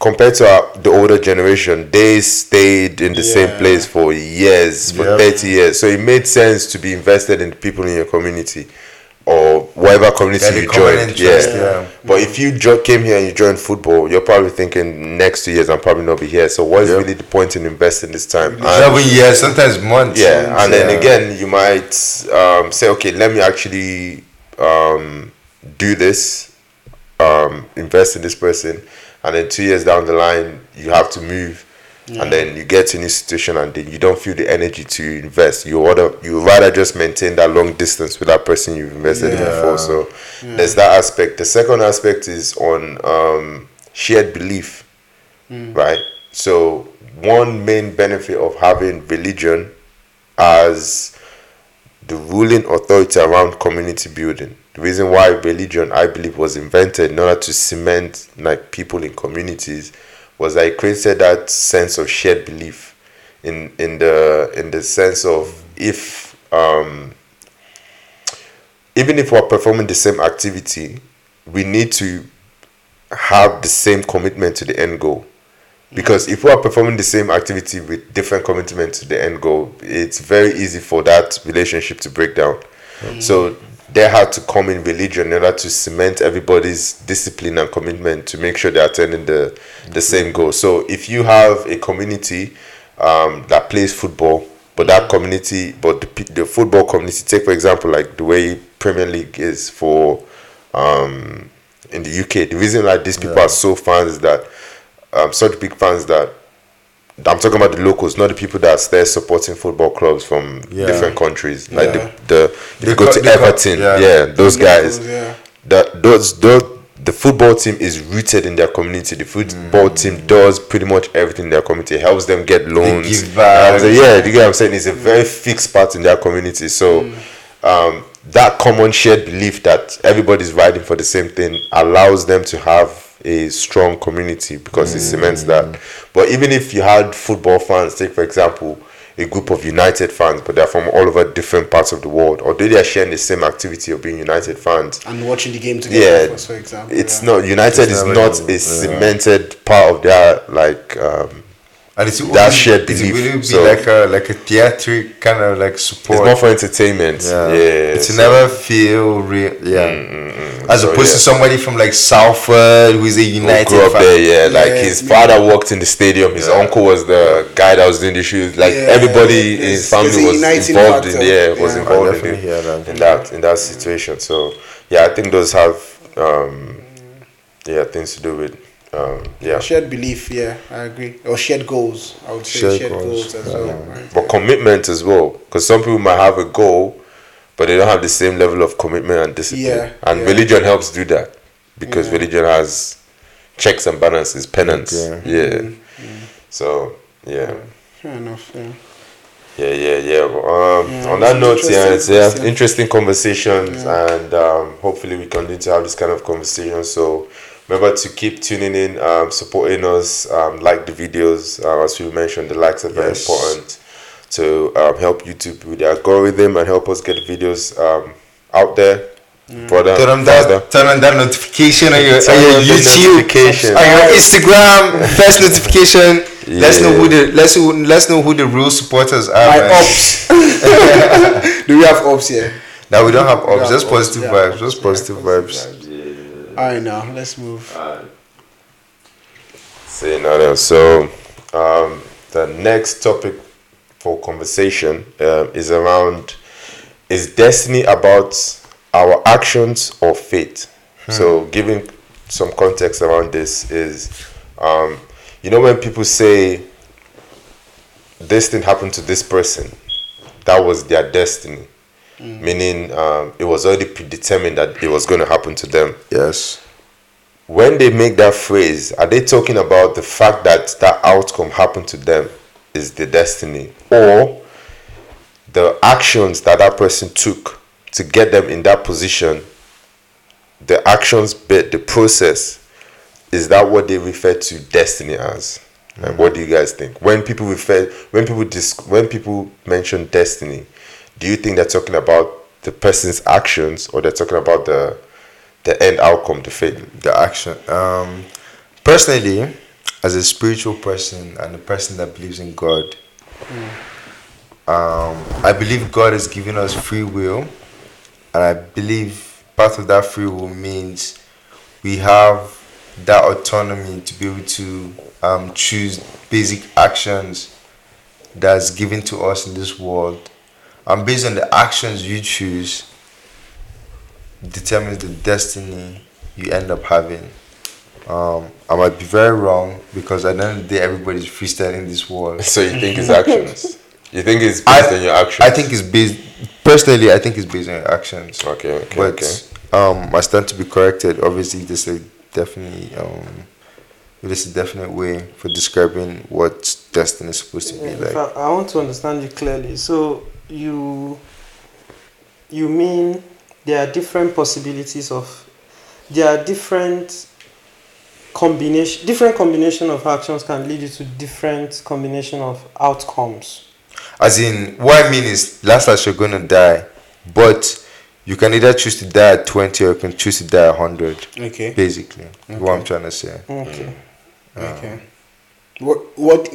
C: compared to our, the older generation. They stayed in the same place for years, for
A: Yep.
C: thirty years. So it made sense to be invested in the people in your community or whatever community
A: Yeah,
C: you joined.
A: interest,
C: yeah.
A: yeah.
C: But if you jo- came here and you joined football, you're probably thinking next two years I'm probably not be here. So what is really the point in investing this time? And-
A: Seven years, sometimes months.
C: yeah, and then again, you might um, say, okay, let me actually um, do this, um, invest in this person, and then two years down the line, you have to move, and then you get to a situation, and then you don't feel the energy to invest. You order, you rather just maintain that long distance with that person you've invested in before. So there's that aspect. The second aspect is on um, shared belief right? So one main benefit of having religion as the ruling authority around community building. The reason why religion, I believe, was invented in order to cement like people in communities was I created that sense of shared belief in in the in the sense of if um, even if we're performing the same activity, we need to have the same commitment to the end goal. Because if we are performing the same activity with different commitment to the end goal, it's very easy for that relationship to break down. So they had to come in religion in order to cement everybody's discipline and commitment to make sure they're attending the the same goal. So if you have a community um, that plays football, but that community, but the, the football community, take for example, like the way Premier League is for um, in the UK. The reason why these people are so fans is that um, such big fans that I'm talking about the locals, not the people that's there supporting football clubs from
A: Yeah.
C: different countries. Like
B: Yeah.
C: the the if you go to Everton,
A: yeah.
C: yeah. those guys.
B: Yeah.
C: That those those the football team is rooted in their community. The football team does pretty much everything in their community. It helps them get loans. them- yeah, you get what I'm saying? It's a very fixed part in their community. So um, that common shared belief that everybody's riding for the same thing allows them to have a strong community because it cements that. But even if you had football fans, take for example, a group of United fans, but they're from all over different parts of the world. Although they are sharing the same activity of being United fans,
B: And watching the game together,
C: yeah,
B: for example.
C: it's
B: yeah.
C: not United
A: It's
C: is not
A: gonna-
C: a
A: yeah.
C: cemented part of their like. Um,
A: And it's
C: That shared
A: It
C: belief,
A: will be
C: so-
A: like a like a theatric kind of like support.
C: it's more for entertainment. Yeah,
A: yeah, to
C: so-
A: never feel real. Yeah, mm, mm, mm. as
C: So,
A: opposed
C: yeah.
A: to somebody from like Salford who is a
C: who
A: United
C: grew up
A: fan.
C: there, yeah. Like his father worked in the stadium. His uncle was the guy that was doing the shoes. Like everybody in his family was involved in
B: factor.
C: Uh, yeah, was involved in, it,
A: that.
C: in that in that situation. So yeah, I think those have um, yeah things to do with um, yeah.
B: Shared belief, yeah, I agree. Or shared goals, I would say
A: Shared
B: shared,
A: goals,
B: goals, as well.
A: yeah.
B: right?
C: But commitment as well, because some people might have a goal, but they don't have the same level of commitment and discipline.
B: Yeah,
C: and
B: yeah.
C: religion helps do that because
B: Yeah.
C: religion has checks and balances, penance.
A: Yeah.
C: Yeah. So yeah.
B: Fair enough, yeah.
C: Yeah, yeah, yeah. But, um,
B: Yeah,
C: on that
B: it's
C: note, yeah,
B: interesting
C: it's yeah, interesting conversations,
B: Yeah.
C: and um, hopefully we continue to have this kind of conversation. So remember to keep tuning in, um, supporting us, um, like the videos. Uh, as we mentioned, the likes are very
A: Yes.
C: important to um, help YouTube with the algorithm and help us get videos um, out there. Brother,
A: Turn on that, turn on that notification on your, on your
C: on
A: YouTube,
C: notification.
A: on your Instagram, first notification. Let's know who the let's let's know who the real supporters are.
B: My
A: man.
B: ops. Do we have ops here?
A: Now we don't have
B: We
A: ops,
B: have
A: just
B: ops,
A: positive
B: yeah,
A: vibes,
B: ops,
A: just positive vibes.
B: Alright, now let's move.
C: Say nothing. So, um, the next topic for conversation um, is around is destiny about our actions or fate? So, giving some context around this is, um, you know, when people say this thing happened to this person, that was their destiny, meaning um, it was already predetermined that it was going to happen to them
A: Yes.
C: when they make that phrase, are they talking about the fact that that outcome happened to them is the destiny, or the actions that that person took to get them in that position? The actions bit, the process, is that what they refer to destiny as? And what do you guys think? When people refer, when people dis, when people mention destiny, do you think they're talking about the person's actions or they're talking about the the end outcome, the fate?
A: the action. Um, personally, as a spiritual person and a person that believes in God, um, I believe God has given us free will, and I believe part of that free will means we have that autonomy to be able to um, choose basic actions that's given to us in this world, and based on the actions you choose, determines the destiny you end up having. Um, I might be very wrong because at the end of the day, everybody's freestyling this world.
C: So you think it's actions? You think it's
A: I-
C: based on your actions?
A: I think it's based. Personally, I think it's based on your actions.
C: Okay, okay,
A: but
C: okay.
A: um, I stand to be corrected. Obviously, there's a definitely um, there's a definite way for describing what destiny is supposed to be
D: In
A: like.
D: I want to understand you clearly. So you you mean there are different possibilities of there are different combination different combination of actions can lead you to different combination of outcomes.
A: As in, what I mean is, last last you're gonna die, but you can either choose to die at twenty or you can choose to die at hundred.
B: Okay.
A: Basically, what I'm trying to say.
D: Okay.
B: Okay. What what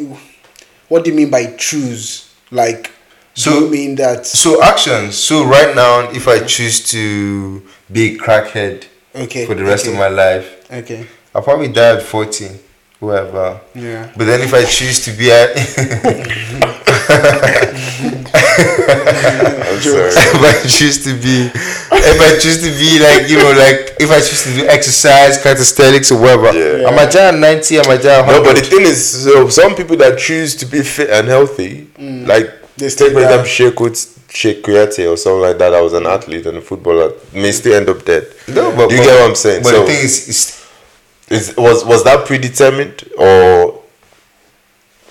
B: what do you mean by choose? Like
A: So-
B: you mean that
A: So actions. So right now, if I choose to be a crackhead
B: okay
A: for the rest
B: okay,
A: of my life,
B: Okay.
A: I'll probably die at forty, whoever.
B: Yeah.
A: But then if I choose to be a
C: I'm sorry.
A: if I choose to be if I choose to be like you know like if I choose to do exercise, calisthenics or whatever,
C: Yeah.
A: I'm a die at ninety, I'm a die at
C: No, but the thing is, so some people that choose to be fit and healthy, mm. like
B: They
C: take for
B: down.
C: example Sheikh Kouyaté or something like that. I was an athlete and a footballer, may still end up dead.
A: No, but
C: Do you
A: but-
C: get what I'm saying?
A: But
C: So-
A: the thing is, is
C: Is was was that predetermined or?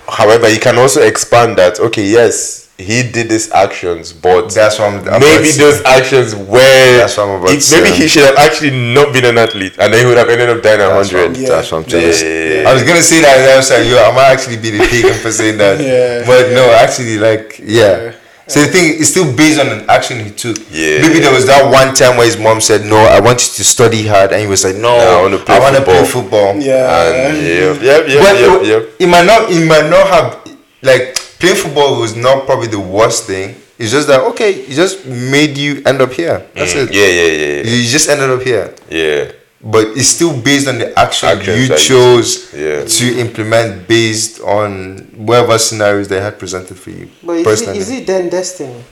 C: However, you can also expand that. Okay, yes, he did these actions, but
A: That's what I'm- I'm
C: maybe
A: about
C: those actions were.
A: That's what I'm about
C: if- maybe he should have actually not been an athlete, and then he would have ended up dying at
A: That's what, I'm-
C: hundred.
B: Yeah.
A: that's what I'm trying to say.
C: Yeah.
A: I was gonna say that, and I was like, yo, I might actually be the taken for saying that.
B: Yeah,
A: But no, actually, like, yeah. So the thing is still based on an action he took.
C: Yeah.
A: Maybe there was that one time where his mom said, "No, I want you to study hard," and he was like, "No,
C: I wanna play
A: I want to play
C: football."
A: football."
B: Yeah.
C: And yep, yep, yep,
A: but
C: yep, yep.
A: it might not. It might not have like playing football was not probably the worst thing. It's just that okay, it just made you end up here. That's
C: Mm,
A: it.
C: Yeah, yeah, yeah, yeah.
A: You just ended up here.
C: yeah.
A: But it's still based on the action
C: Actions
A: you chose
C: yeah.
A: to implement based on whatever scenarios they had presented for you.
D: But is it,
A: personally.
D: is it then destiny?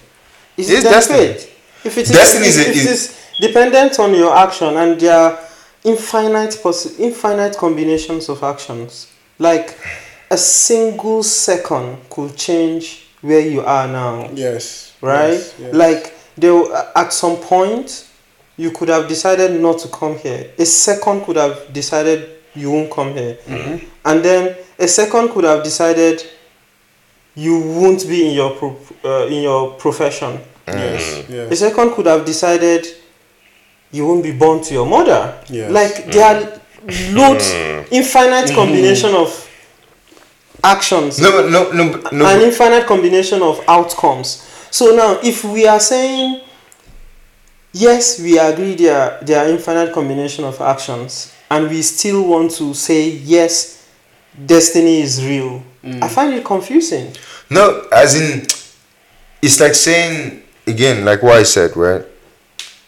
D: Is
A: It's
D: it then
A: destiny.
D: fate? If it is,
A: Destiny
D: if,
A: is a-
D: if
A: is-
D: it is dependent on your action and there are infinite possi- infinite combinations of actions, like a single second could change where you are now,
B: Yes.
D: right?
B: Yes, yes.
D: Like there, at some point, you could have decided not to come here. A second could have decided you won't come here, mm-hmm. and then a second could have decided you won't be in your pro- uh, in your profession.
B: Yes.
D: Mm-hmm.
B: A
D: second could have decided you won't be born to your mother.
B: Yes.
D: Like there are mm-hmm. loads, infinite combination of actions
A: no, no, no, no.
D: an infinite combination of outcomes. So now, if we are saying yes, we agree there are, there are infinite combination of actions, and we still want to say yes, destiny is real. I mm. find it confusing.
A: No, as in, it's like saying again, like what I said, right?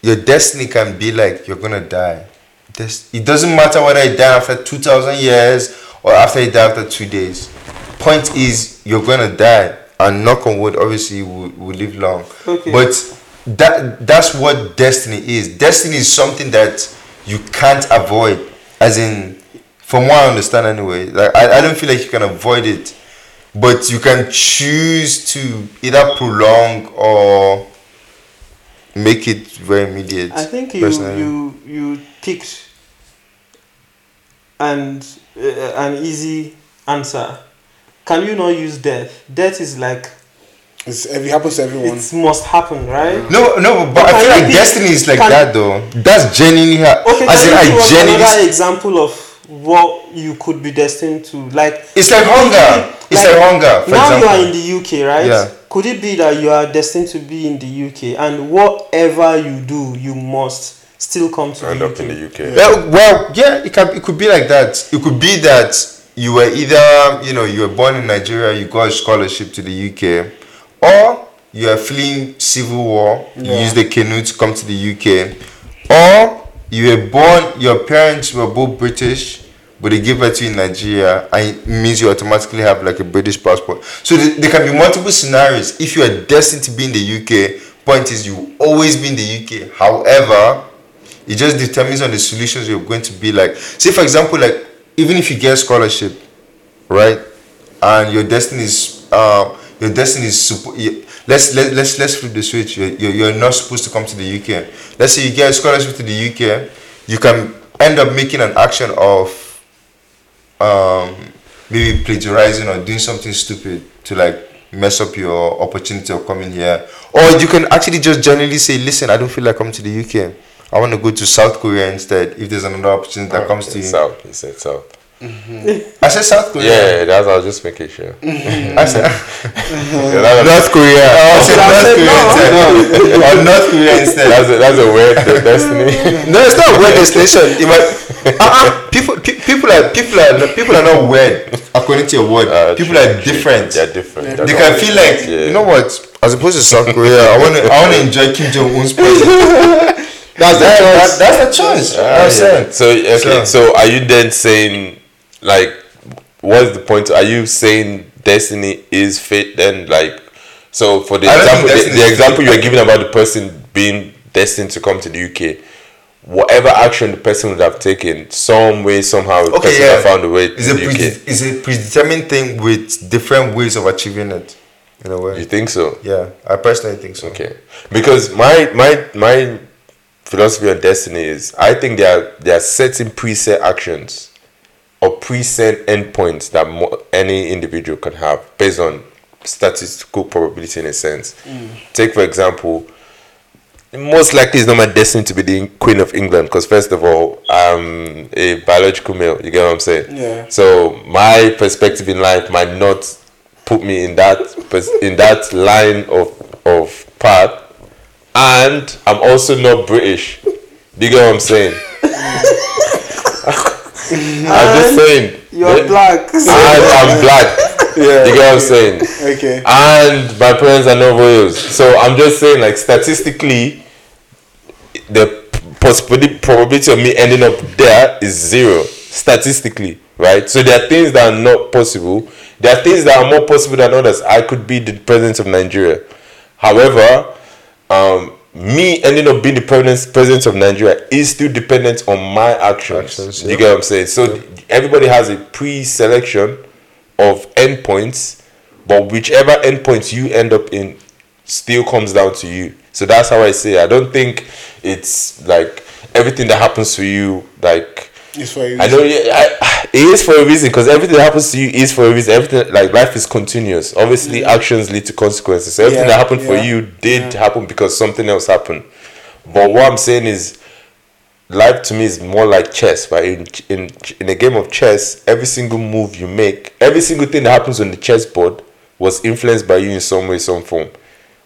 A: Your destiny can be like you're gonna die. This it doesn't matter whether you die after two thousand years or after you die after two days. Point is, you're gonna die, and knock on wood, obviously, will, will live long.
D: Okay.
A: But that that's what destiny is. Destiny is something that you can't avoid. As in, from what I understand, anyway, like I, I don't feel like you can avoid it but you can choose to either prolong or make it very immediate.
D: I think you
A: personally.
D: you you picked and uh, an easy answer. Can you not use death? Death is like
B: It's, it happens to everyone.
D: it must happen, right?
A: no, no, but I
D: Can
A: feel like
D: pick-
A: destiny is like
D: can-
A: that though. That's genuinely ha-
D: Okay,
A: as
D: can
A: in
D: you
A: I
D: give us another example of what you could be destined to? Like
A: It's like hunger. It's like hunger, for
D: now you are in the UK, right?
A: Yeah.
D: Could it be that you are destined to be in the UK, and whatever you do, you must still come to
C: End
D: the
C: up
D: UK?
C: in the UK.
A: Well, well, yeah, it can. It could be like that. It could be that you were either, you know, you were born in Nigeria, you got a scholarship to the UK, or you are fleeing civil war. You
B: Yeah.
A: use the canoe to come to the UK, or you were born. Your parents were both British, but they give birth to you in Nigeria, and it means you automatically have like a British passport. So th- there can be multiple scenarios. If you are destined to be in the UK, point is you always be in the UK. However, it just determines on the solutions you're going to be like. Say, for example, like even if you get scholarship, right, and your destiny is uh, your destiny is you- let's let, let's let's flip the switch. You're, you're you're not supposed to come to the UK. Let's say you get a scholarship to the UK, you can end up making an action of um, maybe plagiarizing or doing something stupid to like mess up your opportunity of coming here. Or you can actually just generally say, listen, I don't feel like coming to the UK. I want to go to South Korea instead if there's another opportunity that comes to you.
C: South. He said South.
A: I said South Korea.
C: Yeah, that's. I was just making sure.
A: I said
C: Yeah, that-
A: North Korea. I said North Korea instead. Or North Korea instead.
C: that's a, that's a weird destiny.
A: No, it's not a weird destination. It might, uh-uh, people, pe- people are people are people are not weird according to your word.
C: Uh,
A: people
C: true,
A: are
C: true.
A: different.
C: They're different.
A: They
C: That's
A: can feel like
C: Yeah.
A: you know what? As opposed to South Korea, I want to I want to enjoy Kim Jong Un's presence. That's the choice. that's the choice.
C: Ah,
A: That's
C: yeah.
A: it.
C: So okay,
A: So-
C: so are you then saying like what's the point? Are you saying destiny is fate then like so for the
A: I
C: example the, the example you're giving about the person being destined to come to the UK whatever action the person would have taken some way somehow the
A: Okay,
C: person
A: yeah.
C: have found a way to
A: It's a
C: the UK
A: pre- it's a predetermined thing with different ways of achieving it. In a way.
C: you think so
A: Yeah, I personally think so.
C: Okay, because my my my philosophy on destiny is I think there are there are certain preset actions or preset endpoints that mo- any individual can have based on statistical probability in a sense. Mm. Take for example, most likely it's not my destiny to be the Queen of England because first of all, I'm a biological male. You get what I'm saying?
B: Yeah.
C: So my perspective in life might not put me in that pers- in that line of of path, and I'm also not British. Do you get what I'm saying? I'm just saying.
D: You're
C: Yeah.
D: black.
C: And I'm black.
B: Yeah.
C: You get what I'm saying?
B: Okay.
C: And my parents are not royals. So I'm just saying, like, statistically, the possibility probability of me ending up there is zero. Statistically, right? So there are things that are not possible. There are things that are more possible than others. I could be the president of Nigeria. However, um, me ending up being the president president of Nigeria is still dependent on my actions.
A: Actions,
C: You
A: yeah.
C: get what I'm saying? So everybody has a pre-selection of endpoints, but whichever endpoint you end up in still comes down to you. So that's how I say. I don't think it's like everything that happens to you, like
B: It's for.
C: I yeah, I, it is for a reason because everything that happens to you is for a reason. Everything like life is continuous. Obviously, actions lead to consequences. So everything
B: Yeah,
C: that happened for you did happen because something else happened. But what I'm saying is, life to me is more like chess. Right? In in in a game of chess, every single move you make, every single thing that happens on the chessboard was influenced by you in some way, some form.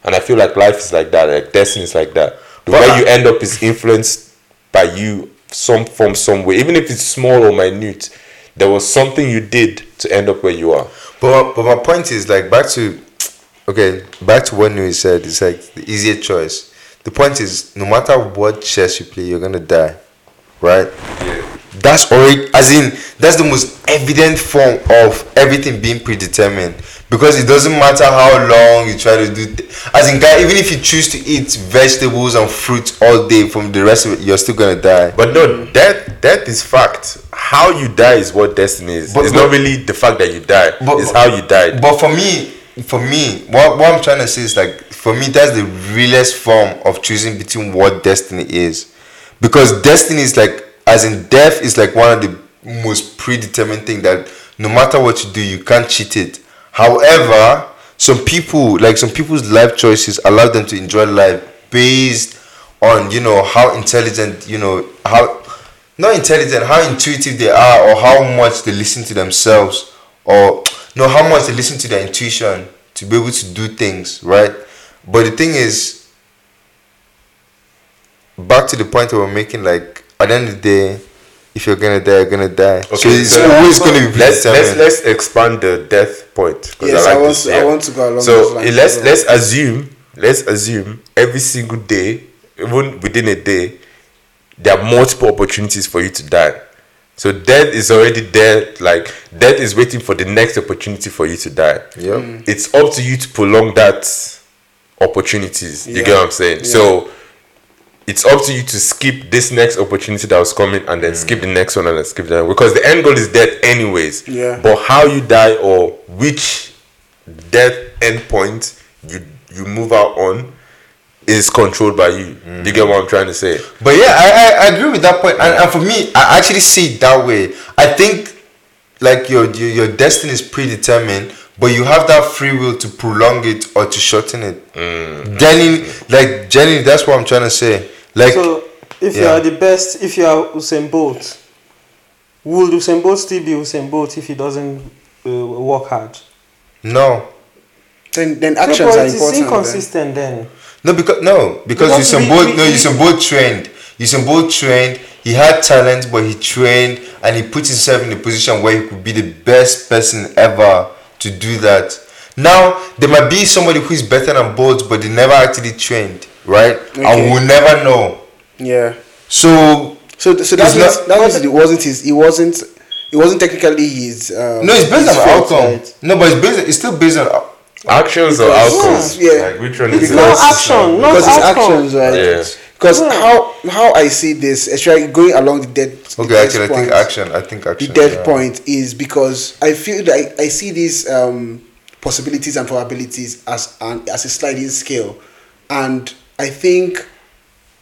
C: And I feel like life is like that. Like destiny is like that. The
A: But
C: way
A: I-
C: you end up is influenced by you some form, somewhere. Even if it's small or minute, there was something you did to end up where you are.
A: But but my point is like back to okay, back to what Nuhu said, it's like the easier choice. The point is no matter what chess you play, you're gonna die. Right?
C: Yeah.
A: That's already as in that's the most evident form of everything being predetermined. Because it doesn't matter how long you try to do th- as in guy, even if you choose to eat vegetables and fruits all day from the rest of it, you're still gonna die.
C: But no, mm. death death is fact. How you die is what destiny is.
A: But-
C: it's
A: but-
C: not really the fact that you die.
A: But-
C: it's how you died.
A: But for me, for me, what, what I'm trying to say is like for me that's the realest form of choosing between what destiny is. Because destiny is like as in death is like one of the most predetermined thing that no matter what you do, you can't cheat it. However, some people like some people's life choices allow them to enjoy life based on you know how intelligent you know how not intelligent how intuitive they are or how much they listen to themselves or no how much they listen to their intuition to be able to do things right but the thing is back to the point that we're making like at the end of the day if you're gonna die you're gonna die so it's
C: so-
A: always gonna be
C: let's let's let's expand the death point.
B: Yes, I
C: like
B: want
C: this,
B: to- I want to go along
C: So
B: those lines
C: let's
B: well.
C: let's assume let's assume every single day, even within a day, there are multiple opportunities for you to die. So death is already there. Like death is waiting for the next opportunity for you to die.
A: Yep.
C: It's up to you to prolong that opportunities. You get what I'm saying? So it's up to you to skip this next opportunity that was coming and then skip the next one and then skip that one. because the end goal is death anyways.
B: Yeah.
C: But how you die or which death endpoint you you move out on is controlled by you. You get what I'm trying to say?
A: But yeah, I, I, I agree with that point. And, and for me, I actually see it that way. I think like your, your your destiny is predetermined, but you have that free will to prolong it or to shorten it. Mm. Genuinely, like genuinely, that's what I'm trying to say. Like
D: So, if you are the best, if you are Usain Bolt, will Usain Bolt still be Usain Bolt if he doesn't uh, work hard?
A: no,
B: Then, then actions
D: but
B: are
D: it's
B: important. then.
D: inconsistent then.
A: no, because no, because
D: Because
A: Usain
D: we-
A: Bolt,
D: we-
A: no,
D: we-
A: Usain Bolt trained. Usain Bolt trained. He had talent, but he trained and he put himself in a position where he could be the best person ever to do that. Now there might be somebody who is better than Bolt, but they never actually trained, right?
B: Okay.
A: And we'll never know.
B: Yeah.
A: So
B: So, so that
A: It's
B: means,
A: not-
B: that means it wasn't his. It wasn't. It wasn't technically his. Um,
A: no, it's based on
B: fault,
A: outcome.
B: right?
A: No, but it's based. It's still based on. out-
C: Actions or
B: Because-
C: outcomes?
B: Yeah.
C: Like which one is it?
D: not action, not
B: because it's
D: outcome.
B: actions, right?
C: Yeah.
B: Because
D: Yeah.
B: how how I see this, especially going along the dead. the
A: Okay,
B: dead
A: actually, I think
B: point,
A: action. I think action.
B: The dead
A: yeah.
B: point is because I feel like I see these um, possibilities and probabilities as an as a sliding scale, and I think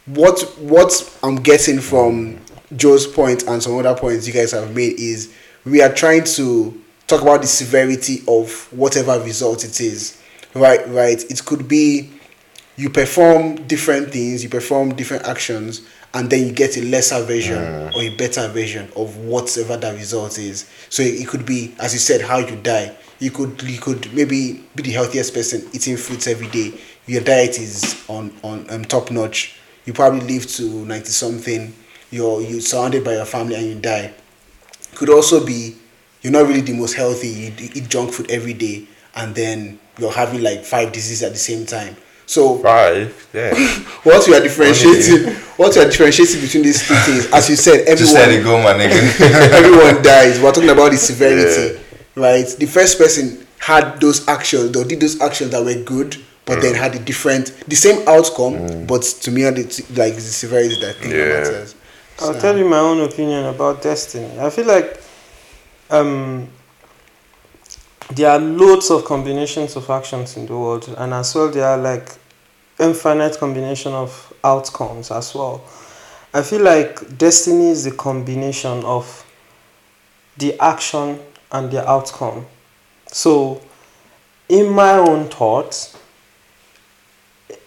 B: what what I'm getting from Joe's point and some other points you guys have made is we are trying to talk about the severity of whatever result it is. Right, right. It could be you perform different things, you perform different actions, and then you get a lesser version mm. or a better version of whatever that result is. So it, it could be, as you said, how you die. You could you could maybe be the healthiest person eating fruits every day. Your diet is on on um, top notch. You probably live to ninety something. You're you surrounded by your family and you die. Could also be you're not really the most healthy. You eat junk food every day, and then you're having like five diseases at the same time. So
C: Five. Yeah.
B: what we are differentiating, what we are differentiating between these two things, as you said,
A: Just let it
B: everyone,
A: go, my nigga.
B: everyone dies. We're talking about the severity, right? The first person had those actions, or did those actions that were good, but then had a different, the same outcome, but to me, it's like the severity that I think that
C: Yeah.
B: matters.
D: I'll tell you my own opinion about destiny. I feel like um, there are loads of combinations of actions in the world, and as well, there are like infinite combination of outcomes as well. I feel like destiny is the combination of the action and the outcome. So, in my own thoughts,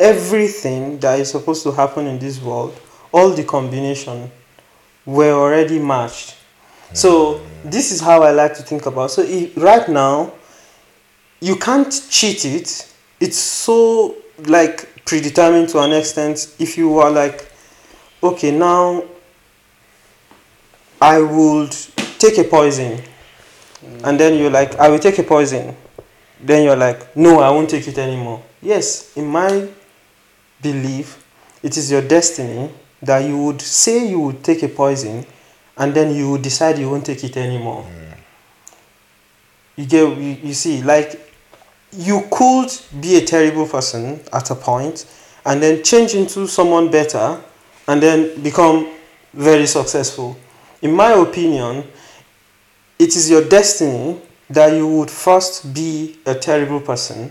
D: everything that is supposed to happen in this world, all the combination were already matched. So hmm. this is how I like to think about. So if, right now, you can't cheat it. It's so like predetermined to an extent. If you are like, okay, now I would take a poison, hmm. and then you're like, I will take a poison. Then you're like, no, I won't take it anymore. Yes, in my belief, it is your destiny that you would say you would take a poison and then you would decide you won't take it anymore. You get you, you see, like you could be a terrible person at a point and then change into someone better and then become very successful. In my opinion, it is your destiny that you would first be a terrible person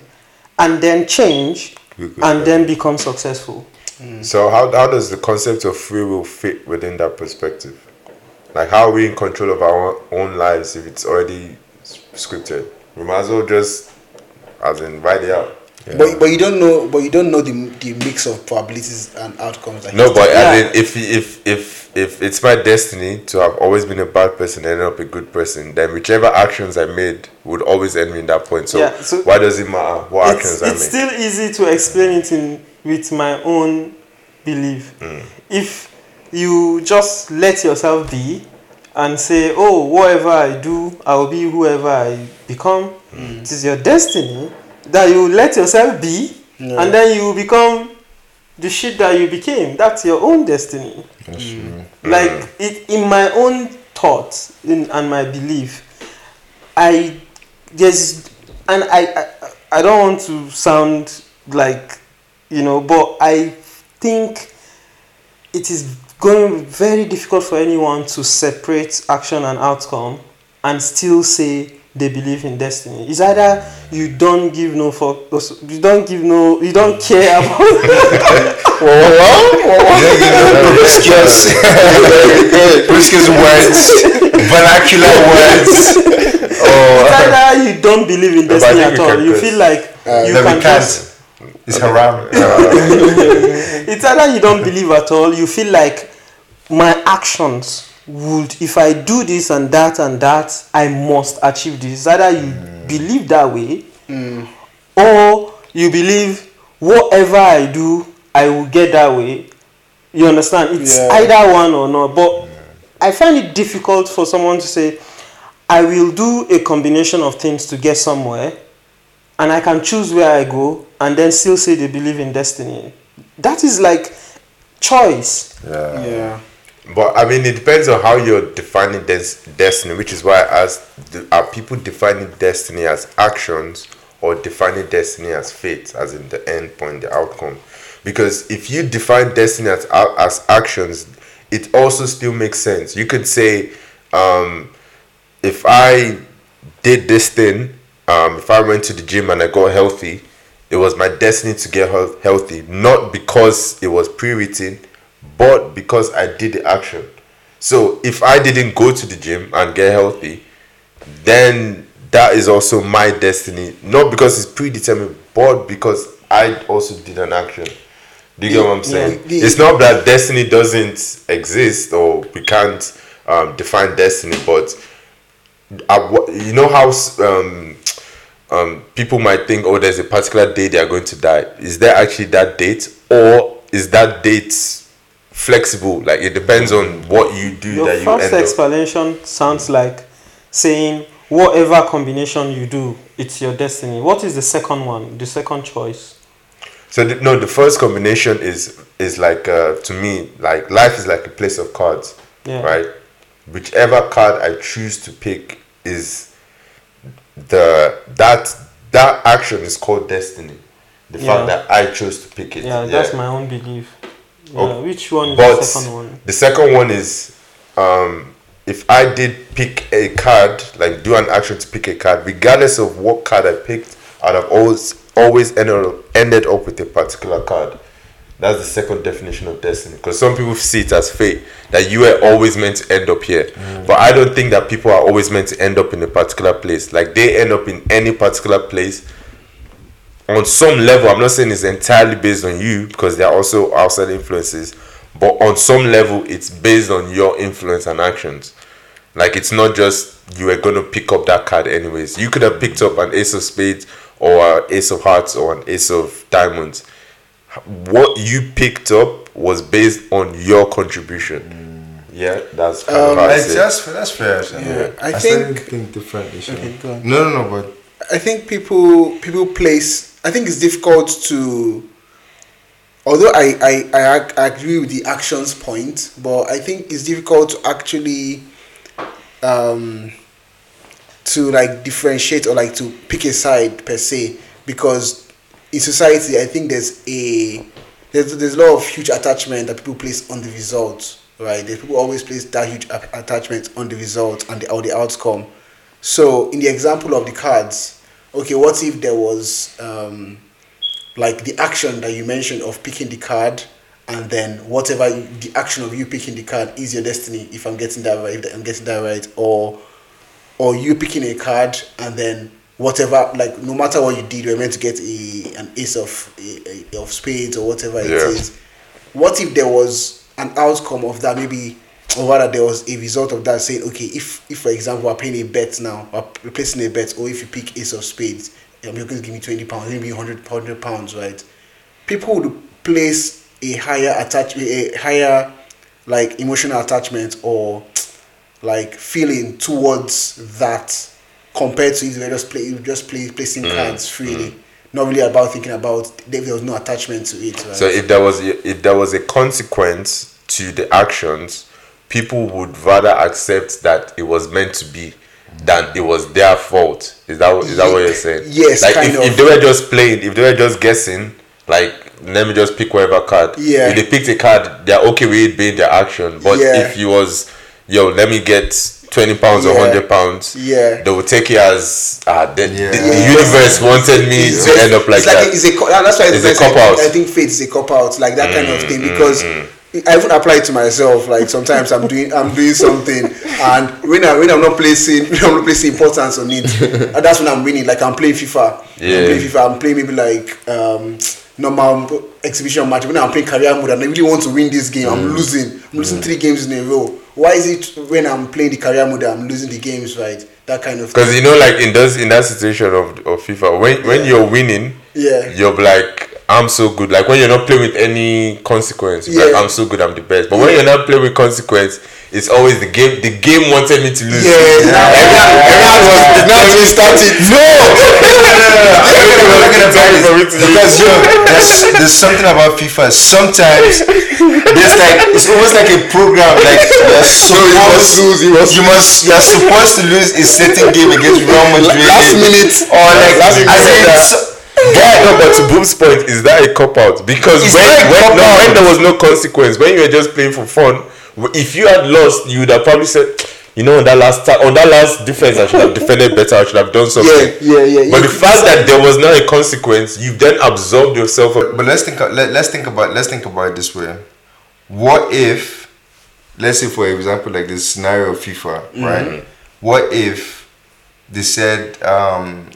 D: and then change and then become successful. Hmm.
C: So how how does the concept of free will fit within that perspective? Like how are we in control of our own lives if it's already scripted? We might as well just as in write it out.
B: But, but you don't know, but you don't know the, the mix of probabilities and outcomes. Like
C: No, but
D: Yeah.
C: I mean, if if if if it's my destiny to have always been a bad person and end up a good person, then whichever actions I made would always end me in that point. So,
D: Yeah, so-
C: why does it matter what
D: it's,
C: actions I made?
D: it's
C: make?
D: still easy to explain it in with my own belief.
C: Hmm.
D: If you just let yourself be and say, "Oh, whatever I do, I will be whoever I become,"
C: Hmm.
D: it is your destiny that you let yourself be, and then you become the shit that you became. That's your own destiny. Mm. Like it in my own thoughts in, and my belief, I there's and I, I I don't want to sound like you know, but I think it is going to be very difficult for anyone to separate action and outcome and still say they believe in destiny. It's either you don't give no fuck, you don't give no, you don't care about.
A: promiscuous, promiscuous words, vernacular words.
D: it's
A: Oh,
D: either you don't believe in destiny at all. You feel like uh,
A: you
D: can
A: we
D: just
A: can't. It's haram.
D: it's either you don't believe at all you feel like my actions would if i do this and that and that i must achieve this either you believe that way hmm. or you believe whatever i do i will get that way you understand it's
B: Yeah.
D: either one or not but i find it difficult for someone to say i will do a combination of things to get somewhere and I can choose where I go and then still say they believe in destiny. That is like choice.
C: Yeah.
B: yeah.
C: But I mean, it depends on how you're defining des- destiny, which is why I asked: do- Are people defining destiny as actions or defining destiny as fate, as in the end point, the outcome? Because if you define destiny as as actions, it also still makes sense. You could say, um, if I did this thing, um, if I went to the gym and I got healthy, it was my destiny to get health- healthy, not because it was pre-written, but because I did the action. So if I didn't go to the gym and get healthy, then that is also my destiny. Not because it's predetermined, but because I also did an action. Do you get what I'm saying?
B: Yeah.
C: It's not that destiny doesn't exist or we can't um, define destiny, but I, you know how um, um, people might think, oh, there's a particular date they are going to die. Is there actually that date, or is that date flexible? Like it depends on what you do
D: Your
C: that you
D: first
C: up.
D: explanation sounds like saying whatever combination you do, it's your destiny. What is the second one? The second choice?
C: So the, no, the first combination is is like uh, to me like life is like a place of cards,
D: Yeah.
C: right? Whichever card I choose to pick is the that that action is called destiny. The
D: Yeah.
C: fact that I chose to pick it.
D: Yeah, that's my own belief. Yeah.
C: Oh,
D: Which one is
C: But
D: the second one?
C: the second one is um, if I did pick a card, like do an action to pick a card, regardless of what card I picked, I'd have always always ended up, ended up with a particular card. That's the second definition of destiny. Because some people see it as fate that you were always meant to end up here, but I don't think that people are always meant to end up in a particular place. Like they end up in any particular place on some level, I'm not saying it's entirely based on you because there are also outside influences, but on some level, it's based on your influence and actions. Like it's not just you were gonna pick up that card anyways. You could have picked up an ace of spades or an ace of hearts or an ace of diamonds. What you picked up was based on your contribution. Mm. Yeah, that's kind of um, how I
A: That's,
C: see
A: that's, that's fair. actually.
B: Yeah, I
A: still
B: think-
A: think differently.
B: Okay.
A: No, no, no, but
B: I think people people place. I think it's difficult to. Although I, I, I, I agree with the actions point, but I think it's difficult to actually um, to like differentiate or like to pick a side per se because in society I think there's a there's, there's a lot of huge attachment that people place on the results, right there's people always place that huge attachment on the result and the, or the outcome so in the example of the cards okay what if there was um, like the action that you mentioned of picking the card and then whatever you, the action of you picking the card is your destiny if i'm getting that right if i'm getting that right or or you picking a card and then whatever like no matter what you did you're meant to get a an ace of a, a- of spades or whatever it
C: Yeah.
B: is what if there was an outcome of that maybe or rather there was a result of that saying okay if if for example we're playing a bet now we're placing a bet or if you pick ace of spades um, you're going to give me 20 pounds maybe 100 100 pounds right? People would place a higher attach a higher like emotional attachment or like feeling towards that compared to if they were just play just play placing cards freely. not really about thinking about there there was no attachment to it right?
C: So if there was if there was a consequence to the actions, people would rather accept that it was meant to be than it was their fault. Is that what- is that what you're saying?
B: Yes,
C: Like
B: kind
C: if,
B: of.
C: if they were just playing, if they were just guessing, like let me just pick whatever card.
B: Yeah.
C: If they picked a card, they're okay with it being their action. But
B: Yeah.
C: if you was yo, let me get twenty pounds or hundred pounds,
B: Yeah.
C: they would take it as ah the,
A: Yeah.
C: the, the universe wanted me
B: It's
C: to
B: just-
C: end up like
B: it's like
C: that.
B: it's a that's why
C: It's a cop out.
B: I think fate is a cop out like that kind of thing because mm, mm, mm, I even apply it to myself like sometimes I'm doing I'm doing something and when I when I'm not placing when I'm not placing importance on it and that's when I'm winning like I'm playing FIFA. I'm
C: Yeah.
B: playing FIFA I'm playing maybe like um normal exhibition match when I'm playing career mode and I really want to win this game I'm losing. I'm losing three games in a row. Why is it when I'm playing the career mode I'm losing the games right that kind of
C: Because you know, like in those in that situation of, of FIFA, when when you're winning,
B: Yeah.
C: you're like I'm so good. Like when you're not playing with any consequence, you're like I'm so good, I'm the best. But when you're not playing with consequence, it's always the game. The game wanted me to lose.
B: Yeah, now everyone, everyone was determined to start it.
C: No,
A: because yo, there's, there's something about FIFA. Sometimes there's like it's almost like a program. Like you're supposed
B: lose, you must
A: you must you're supposed to lose a certain game against Real Madrid.
B: last minute.
A: or like
C: Last minute.
A: as
C: Yeah. no, but to Boom's point, is that a cop out? Because
A: It's
C: when, when, no, when there was no consequence, when you were just playing for fun, if you had lost, you would have probably said, you know, on that last ta- on that last defense, I should have defended better. I should have done something.
B: Yeah, yeah, yeah.
C: But the fact that there was not a consequence, you then absorbed yourself.
A: But let's think. Let, let's think about. Let's think about it this way. What if, let's say for example, like this scenario of FIFA, right? What if they said um,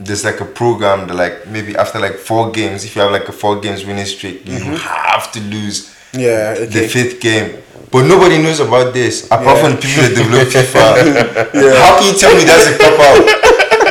A: there's like a program that like maybe after like four games, if you have like a four games winning streak, you mm-hmm. have to lose
B: Yeah,
A: the fifth game. But nobody knows about this apart
B: Yeah.
A: from people that develop FIFA. yeah. How can you tell me that's a proper?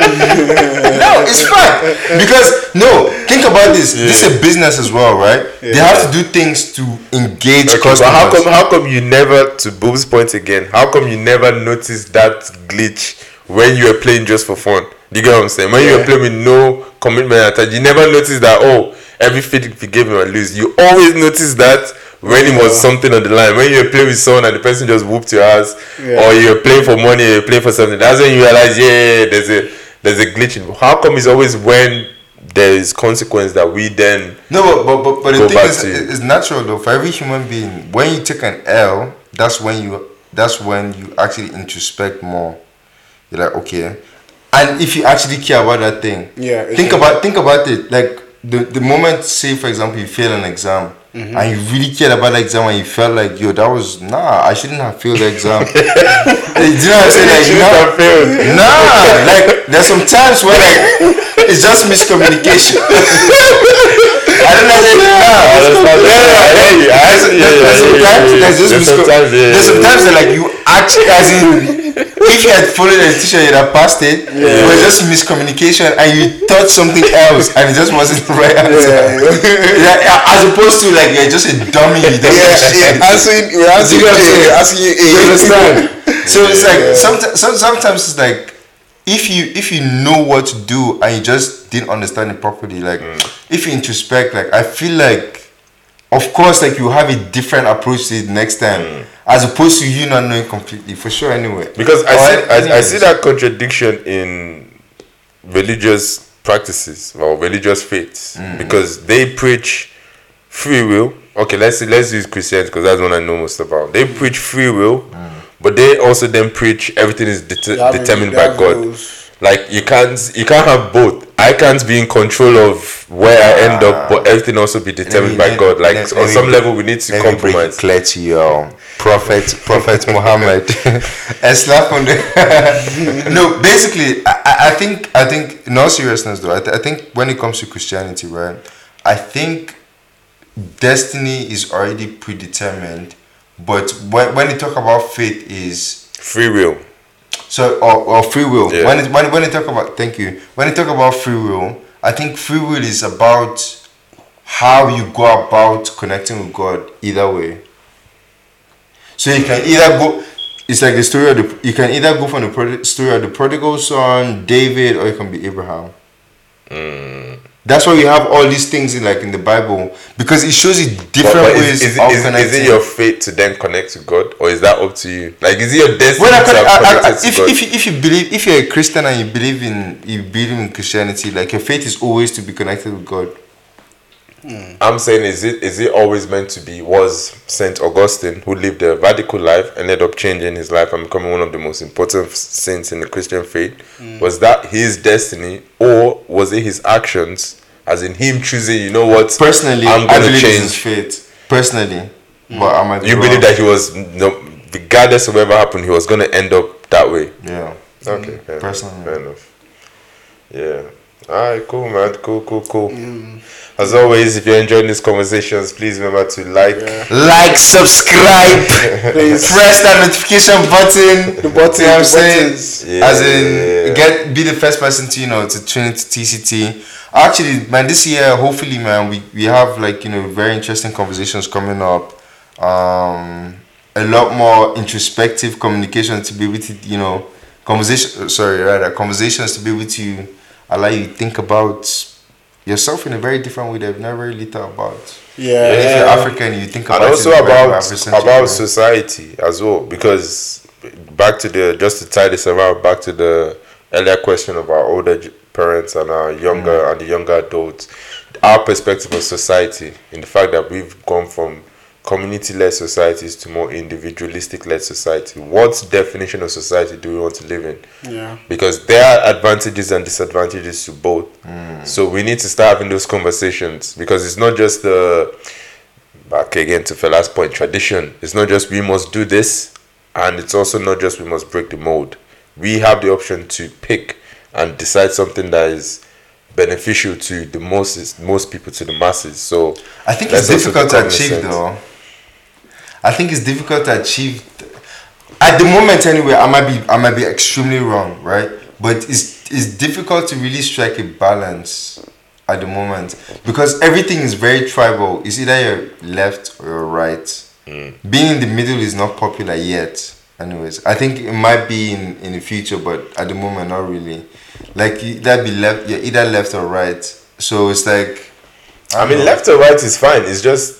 A: no, it's fact because no. Think about this. This is a business as well, right? They have to do things to engage
C: Okay,
A: customers.
C: but how come how come you never to Boob's point again? How come you never noticed that glitch when you were playing just for fun? Do you get what I'm saying? When you
B: Yeah.
C: playing with no commitment attached, you never notice that oh every fit you gave him and lose. You always notice that when it was something on the line. When you were playing with someone and the person just whooped your ass,
B: Yeah.
C: or you're playing for money, you're playing for something. That's when you realize yeah, there's a there's a glitch. In, how come it's always when there is consequence that we then
A: No, but but, but, but the thing is,
C: to-
A: it's natural though. For every human being, when you take an L, that's when you that's when you actually introspect more. You're like, okay, and if you actually care about that thing,
B: Yeah,
A: Think about think about it. Like the the moment, say for example, you fail an exam.
B: Mm-hmm.
A: And you really cared about the exam and you felt like, yo, that was nah, I shouldn't have failed the exam. Do you know what I'm saying? Like,
C: shouldn't
A: nah,
C: have failed.
A: Nah, like there's some times where like it's just miscommunication. I don't know. Like, nah, there's, there's sometimes there's just miscom- there's sometimes that like you actually as in if you had followed the teacher you'd have passed it. But it's just miscommunication and you thought something else and it just wasn't the right answer. Yeah, as opposed to like you're just a dummy you don't
B: Yeah, yeah, answering, we're answering,
A: You know what I'm
B: A,
A: saying?
B: asking you A.
A: You understand? so it's like sometimes sometimes it's like if you if you know what to do and you just didn't understand it properly like mm. if you introspect like i feel like of course like you have a different approach to it next time mm. as opposed to you not knowing completely for sure anyway.
C: Because I see, I, I see that contradiction in religious practices or religious faiths mm. because they preach free will. Okay, let's see, let's use Christianity because that's what I know most about. They preach free will, but they also then preach everything is det- determined by God. Like you can't you can't have both. I can't be in control of where I end up, but everything also be determined by God. Like on
A: me
C: some
A: break-
C: level, we need to
A: Let me
C: compromise.
A: clear to you, um, Prophet Prophet Muhammad. a slap on the. no, basically, I, I- think I think in all seriousness though, I, th- I think when it comes to Christianity, right, I think destiny is already predetermined, but when when you talk about faith is
C: Free will.
A: so or, or free will.
C: Yeah.
A: When it, when when you talk about thank you. When you talk about free will, I think free will is about how you go about connecting with God either way. So you can either go. It's like the story of the. You can either go from the story of the prodigal son, David, or it can be Abraham. Mm. That's why we have all these things in like in the Bible because it shows you different
C: But- but
A: ways
C: is, is, is, is it your fate to then connect to God, or is that up to you? Like, is it your destiny
A: Well, I,
C: to
A: I, I, I,
C: to
A: if,
C: God?
A: if, if you believe if you're a Christian and you believe in you believe in Christianity, like your faith is always to be connected with God. Hmm.
C: I'm saying, is it is it always meant to be? Was Saint Augustine, who lived a radical life, ended up changing his life and becoming one of the most important saints in the Christian faith? Hmm. Was that his destiny, or was it his actions, as in him choosing? You know what?
A: Personally,
C: I'm gonna
A: believe
C: change.
A: his faith. Personally, hmm. but I might be
C: You
A: wrong.
C: believe that he was, no, regardless of whatever happened, he was gonna end up that way.
A: Yeah.
C: Okay, fair enough,
A: Personally.
C: fair enough. Yeah. Alright, cool, man. Cool, cool, cool. As always, if you're enjoying these conversations, please remember to like.
A: Like, subscribe,
B: Please.
A: press that notification button.
B: The button,
A: You know I'm saying?
C: Yeah.
A: As in, get be the first person to you know to tune into TCT. Actually, man, this year hopefully, man, we we have like you know very interesting conversations coming up. Um, a lot more introspective communication to be able to you know conversation. Sorry, rather conversations to be able to allow you to think about yourself in a very different way that you've never really thought about.
B: Yeah.
A: And if you're African, you think about
C: and also
A: in
C: about about
A: way.
C: society as well because back to the just to tie this around back to the earlier question of our older parents and our younger
A: Mm.
C: and the younger adults our perspective of society in the fact that we've gone from community-led societies to more individualistic-led society what definition of society do we want to live in
B: Yeah.
C: because there are advantages and disadvantages to both. Hmm. So we need to start having those conversations because it's not just the back again to Fela's point tradition. It's not just we must do this, and it's also not just we must break the mold. we have the option to pick and decide something that is beneficial to the most most people to the masses. So
A: I think it's difficult to achieve
C: cognizant.
A: though. I think it's difficult to achieve. At the moment, anyway, I might be I might be extremely wrong, right? But it's it's difficult to really strike a balance at the moment because everything is very tribal. It's either you're left or you're right. Mm. Being in the middle is not popular yet. Anyways, I think it might be in in the future, but at the moment, not really. Like that be left, you're either left or right. So it's like.
C: I mean,
A: know.
C: left or right is fine. It's just,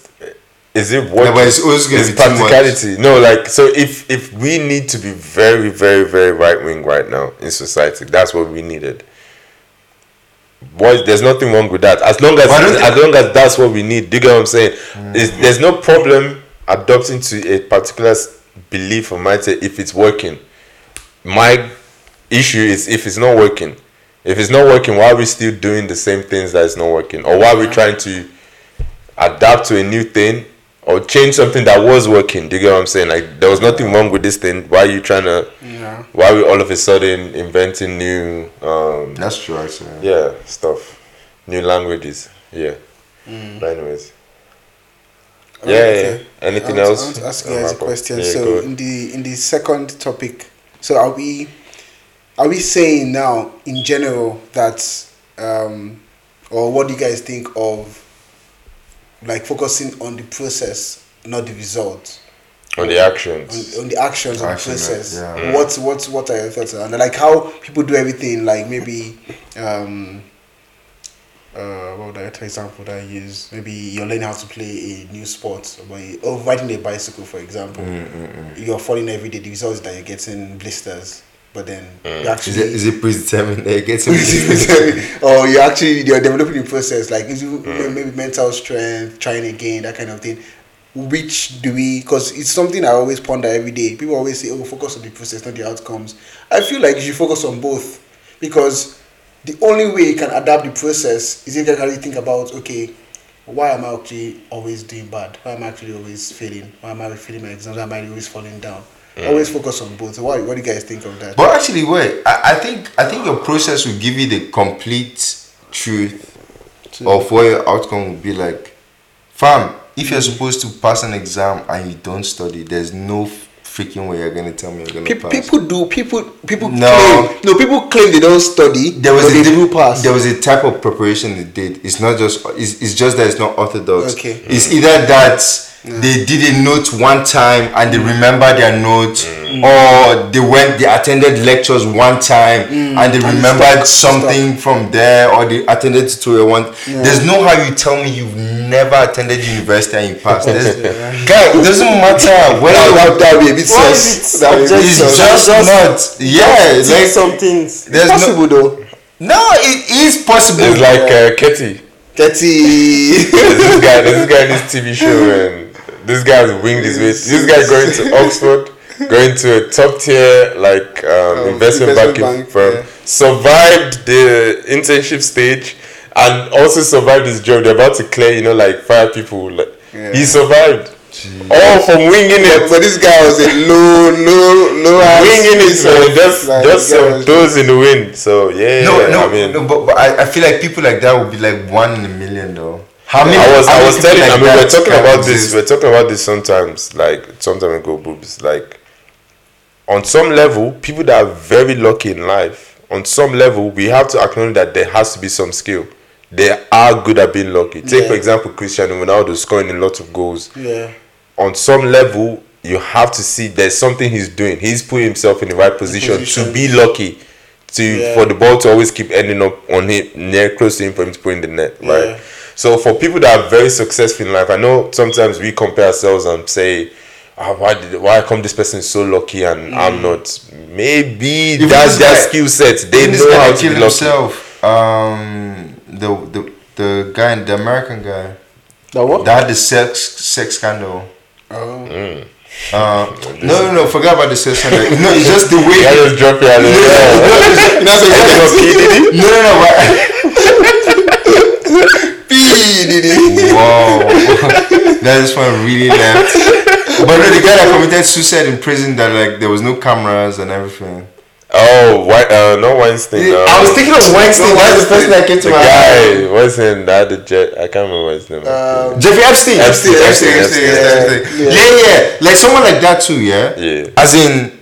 C: is it what?
A: Yeah, but it's always gonna
C: it's
A: be
C: practicality. No, like so. If if we need to be very, very, very right wing right now in society, that's what we needed. What? There's nothing wrong with that. As long as as long as that's what we need. Do you get what I'm saying? Mm. Is there's no problem adopting to a particular belief or mindset if it's working. My issue is if it's not working. If it's not working, why are we still doing the same things that is not working? Or why are we trying to adapt to a new thing or change something that was working? Do you get what I'm saying? Like there was nothing wrong with this thing. Why are you trying to
B: Yeah.
C: why are we all of a sudden inventing new um
A: That's true, actually.
C: yeah, stuff. New languages. Yeah. But anyways. Yeah, yeah,
B: Okay.
C: yeah. Anything
B: I want,
C: else?
B: I want to ask you
C: I'll
B: guys a question.
C: Yeah,
B: so in the in the second topic, so are we are we saying now in general that um or what do you guys think of like focusing on the process, not the result?
C: on the actions.
B: on, on the actions of the
A: Action,
B: process.
A: yeah.
B: What what what are your thoughts on like how people do everything? Like maybe um uh what would I for example that I use? Maybe you're learning how to play a new sport or, or riding a bicycle for example.
A: Mm,
B: You're falling every day. The result is that you're getting blisters. But then mm.
A: Is
B: actually
A: it, is it predetermined that you get some
B: or you actually you're developing the process like is mm. you maybe mental strength trying again that kind of thing. Which do we because it's something i always ponder every day. People always say oh focus on the process not the outcomes. I feel like you should focus on both because the only way you can adapt the process is if you actually think about okay why am i actually always doing bad? Why am i actually always failing? Why am i failing my exams? Why am i always falling down always focus on both what, what do you guys think of that
A: But actually, wait. I, I think I think your process will give you the complete truth of what your outcome will be like. Fam, if you're mm. supposed to pass an exam and you don't study, there's no freaking way you're gonna tell me you're gonna
B: People,
A: pass.
B: people do people people
A: No.
B: claim no people claim they don't study
A: there was
B: but
A: a
B: they do pass
A: There was a type of preparation they did. It's not just. It's, it's just that it's not orthodox.
B: Okay.
A: It's either that they did a note one time and they remember their note, mm. mm. or they went they attended lectures one time mm. and they
B: And
A: remembered
B: stuck,
A: something from there, or they attended tutorial one. There's no how you tell me you've never attended university and you passed. There's, guy, it doesn't matter whether
B: that, that would be a bit
D: Why
B: sus.
D: is it
B: That would be a bit
A: it's just,
D: Just-
A: not. Yeah,
D: Take
A: like
D: some things.
A: there's
B: It's possible
A: no.
B: though
A: No, it is possible.
C: It's like uh, Katie.
B: Getty
C: There's this guy, there's this guy in this TV show, and this guy has winged his way. This guy going to Oxford, going to a top tier like um,
B: Um,
C: investment,
B: investment
C: banking
B: bank,
C: firm,
B: yeah.
C: survived the internship stage, and also survived his job. They're about to clear, you know, like fire people. Like,
B: Yeah.
C: He survived. All from winging it.
B: but this guy was a low low low
C: Winging it,
B: piece
C: man. Just,
B: like,
C: just some
B: was-
C: toes in the wind. So yeah,
A: no,
C: yeah,
A: no,
C: I mean,
A: no, but, but I, I feel like people like that would be like one in a million though. How many?
C: I was I was telling
A: like
C: I mean we're talking about
A: exist?
C: this we're talking about this sometimes like some time ago boobs like on some level people that are very lucky in life on some level we have to acknowledge that there has to be some skill they are good at being lucky take for
B: Yeah.
C: example Cristiano Ronaldo scoring a lot of goals
B: yeah
C: on some level you have to see there's something he's doing he's putting himself in the right position, to be lucky to
B: Yeah.
C: for the ball to always keep ending up on him near close to him for him to put in the net right
B: Yeah.
C: So for people that are very successful in life i know sometimes we compare ourselves and say ah, why did why come this person is so lucky and i'm not maybe
A: Even
C: that's their
A: guy-
C: skill set they know how
A: that
C: to be
A: killed
C: lucky
A: himself. Um, the the the guy, the American guy,
B: that what
A: that had the sex sex scandal.
B: oh
A: Uh, no, no, no, forget about the sex scandal. No, it's just the way.
C: I just drop it out of there.
A: That's
C: Ending up
A: No, no, no. But,
B: P Diddy.
A: wow, that is one really left. But no, the guy that committed suicide in prison, that like there was no cameras and everything.
C: Oh, why, uh, no Weinstein. Um,
A: I was thinking of Weinstein. That's the thing that came to
C: the
A: my
C: guy was in that the jet. I can't remember his name.
B: Um,
A: Jeffrey Epstein.
C: Epstein,
A: Epstein,
C: Epstein,
A: Epstein,
B: Epstein.
A: Epstein. Yeah, yeah. Like someone like that too, yeah?
C: Yeah.
A: As in,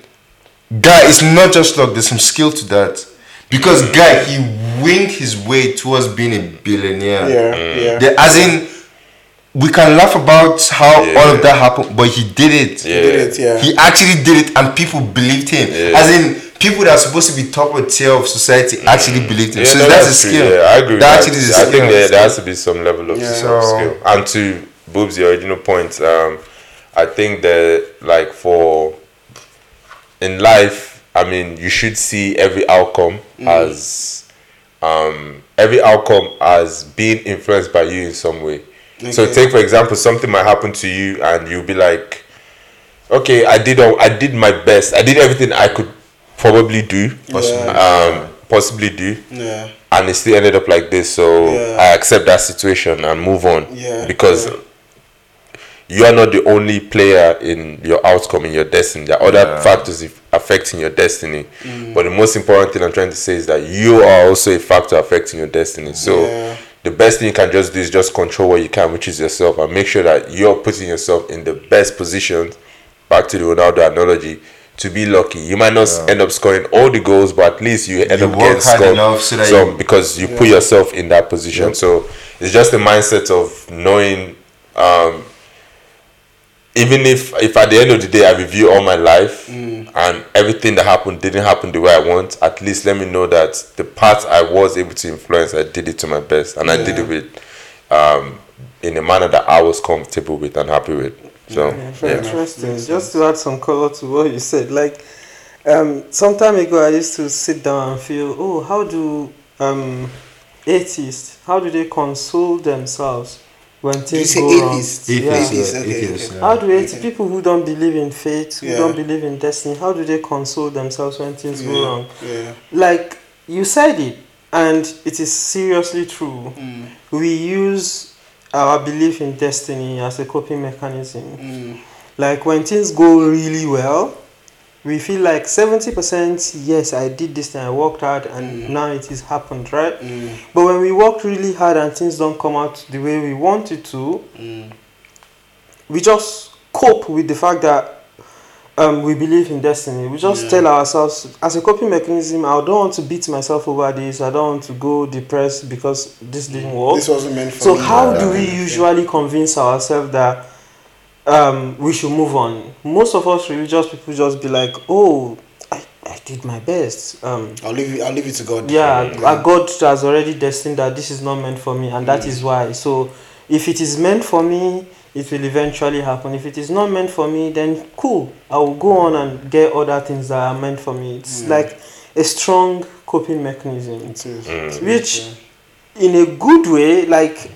A: guy, it's not just luck, there's some skill to that. Because guy, he winged his way towards being a billionaire.
B: Yeah,
C: Mm.
B: yeah.
A: The- as in, we can laugh about how
C: Yeah.
A: all of that happened, but he did it.
C: Yeah.
B: Did it, yeah.
A: He actually did it, and people believed him.
C: Yeah.
A: As in, people that are supposed to be top of tier of society actually believed him.
C: Yeah,
A: so
C: no,
A: that's, a
C: true.
A: skill.
C: Yeah, I agree. with
A: That
C: that.
A: actually is a
C: I
A: skill.
C: think there, there has to be some level of
B: Yeah.
C: skill.
A: So-
C: skill. And to Boob's the original point, um, I think that like for in life, I mean, you should see every outcome as um, every outcome as being influenced by you in some way. So take for example, something might happen to you, and you'll be like, okay, I did all, I did my best. I did everything I could probably do,
B: Possibly.
C: um, possibly do
B: Yeah.
C: and it still ended up like this. So
B: Yeah.
C: I accept that situation and move on.
B: Yeah,
C: Because
B: yeah.
C: you are not the only player in your outcome in your destiny. There are other
A: Yeah.
C: factors if- affecting your destiny.
B: Mm.
C: But the most important thing I'm trying to say is that you are also a factor affecting your destiny. So
B: Yeah.
C: the best thing you can just do is just control what you can, which is yourself, and make sure that you're putting yourself in the best position. Back to the Ronaldo analogy. To be lucky, you might not end up scoring all the goals, but at least you end
A: You
C: up getting scored
A: enough so that
C: some
A: you-
C: because you put yourself in that position. So it's just the mindset of knowing, um, even if if at the end of the day I review all my life and everything that happened didn't happen the way I want, at least let me know that the part I was able to influence, I did it to my best, and I did it with, um, in a manner that I was comfortable with and happy with. So
D: Yeah, very
C: yeah.
D: interesting. Just to add some color to what you said, like um, some time ago, I used to sit down and feel, oh, how do um, atheists, how do they console themselves when
B: you
D: things
B: say
D: go wrong?
B: atheists?
D: Yeah.
B: Atheists, okay,
A: Atheists,
B: okay.
D: How do atheists, people who don't believe in faith, who
B: Yeah.
D: don't believe in destiny, how do they console themselves when things go wrong?
B: yeah.
D: Like you said it, and it is seriously true.
B: Mm,
D: We use our belief in destiny as a coping mechanism.
B: mm,
D: Like when things go really well, we feel like 70% yes, I did this thing, I worked hard, and
B: Mm.
D: now it has happened, right?
B: mm,
D: But when we work really hard and things don't come out the way we want it to,
B: mm.
D: we just cope with the fact that um, we believe in destiny. We just
B: Yeah.
D: tell ourselves, as a coping mechanism, I don't want to beat myself over this. I don't want to go depressed because this didn't work.
B: This wasn't meant for
D: So
B: me.
D: how do we usually convince ourselves that um, we should move on? Most of us religious people just be like, "Oh, I, I did my best. Um,
B: I'll leave it. I'll leave it to God.
D: yeah, uh, God has already destined that this is not meant for me, and that is why. So if it is meant for me, it will eventually happen. If it is not meant for me, then cool. I will go on and get other things that are meant for me. It's
B: Mm.
D: like a strong coping mechanism
B: It is.
C: Mm.
D: which in a good way like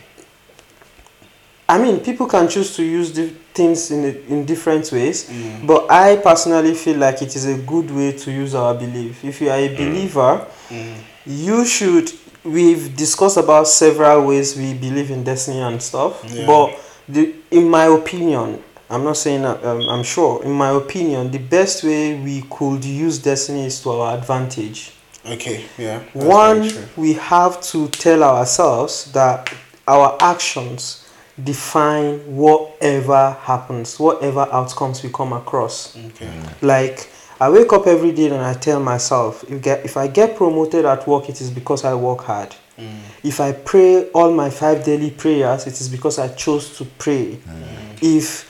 D: i mean people can choose to use the things in in different ways
B: Mm.
D: but i personally feel like it is a good way to use our belief if you are a believer
B: Mm.
D: you should we've discussed about several ways we believe in destiny and stuff
B: Yeah.
D: but the in my opinion i'm not saying um, i'm sure in my opinion the best way we could use destiny is to our advantage
B: Okay. Yeah.
D: one, we have to tell ourselves that our actions define whatever happens, whatever outcomes we come across.
B: Okay.
D: Like, I wake up every day and I tell myself, if, get, if I get promoted at work, it is because I work hard.
B: Mm.
D: If I pray all my five daily prayers, it is because I chose to pray. If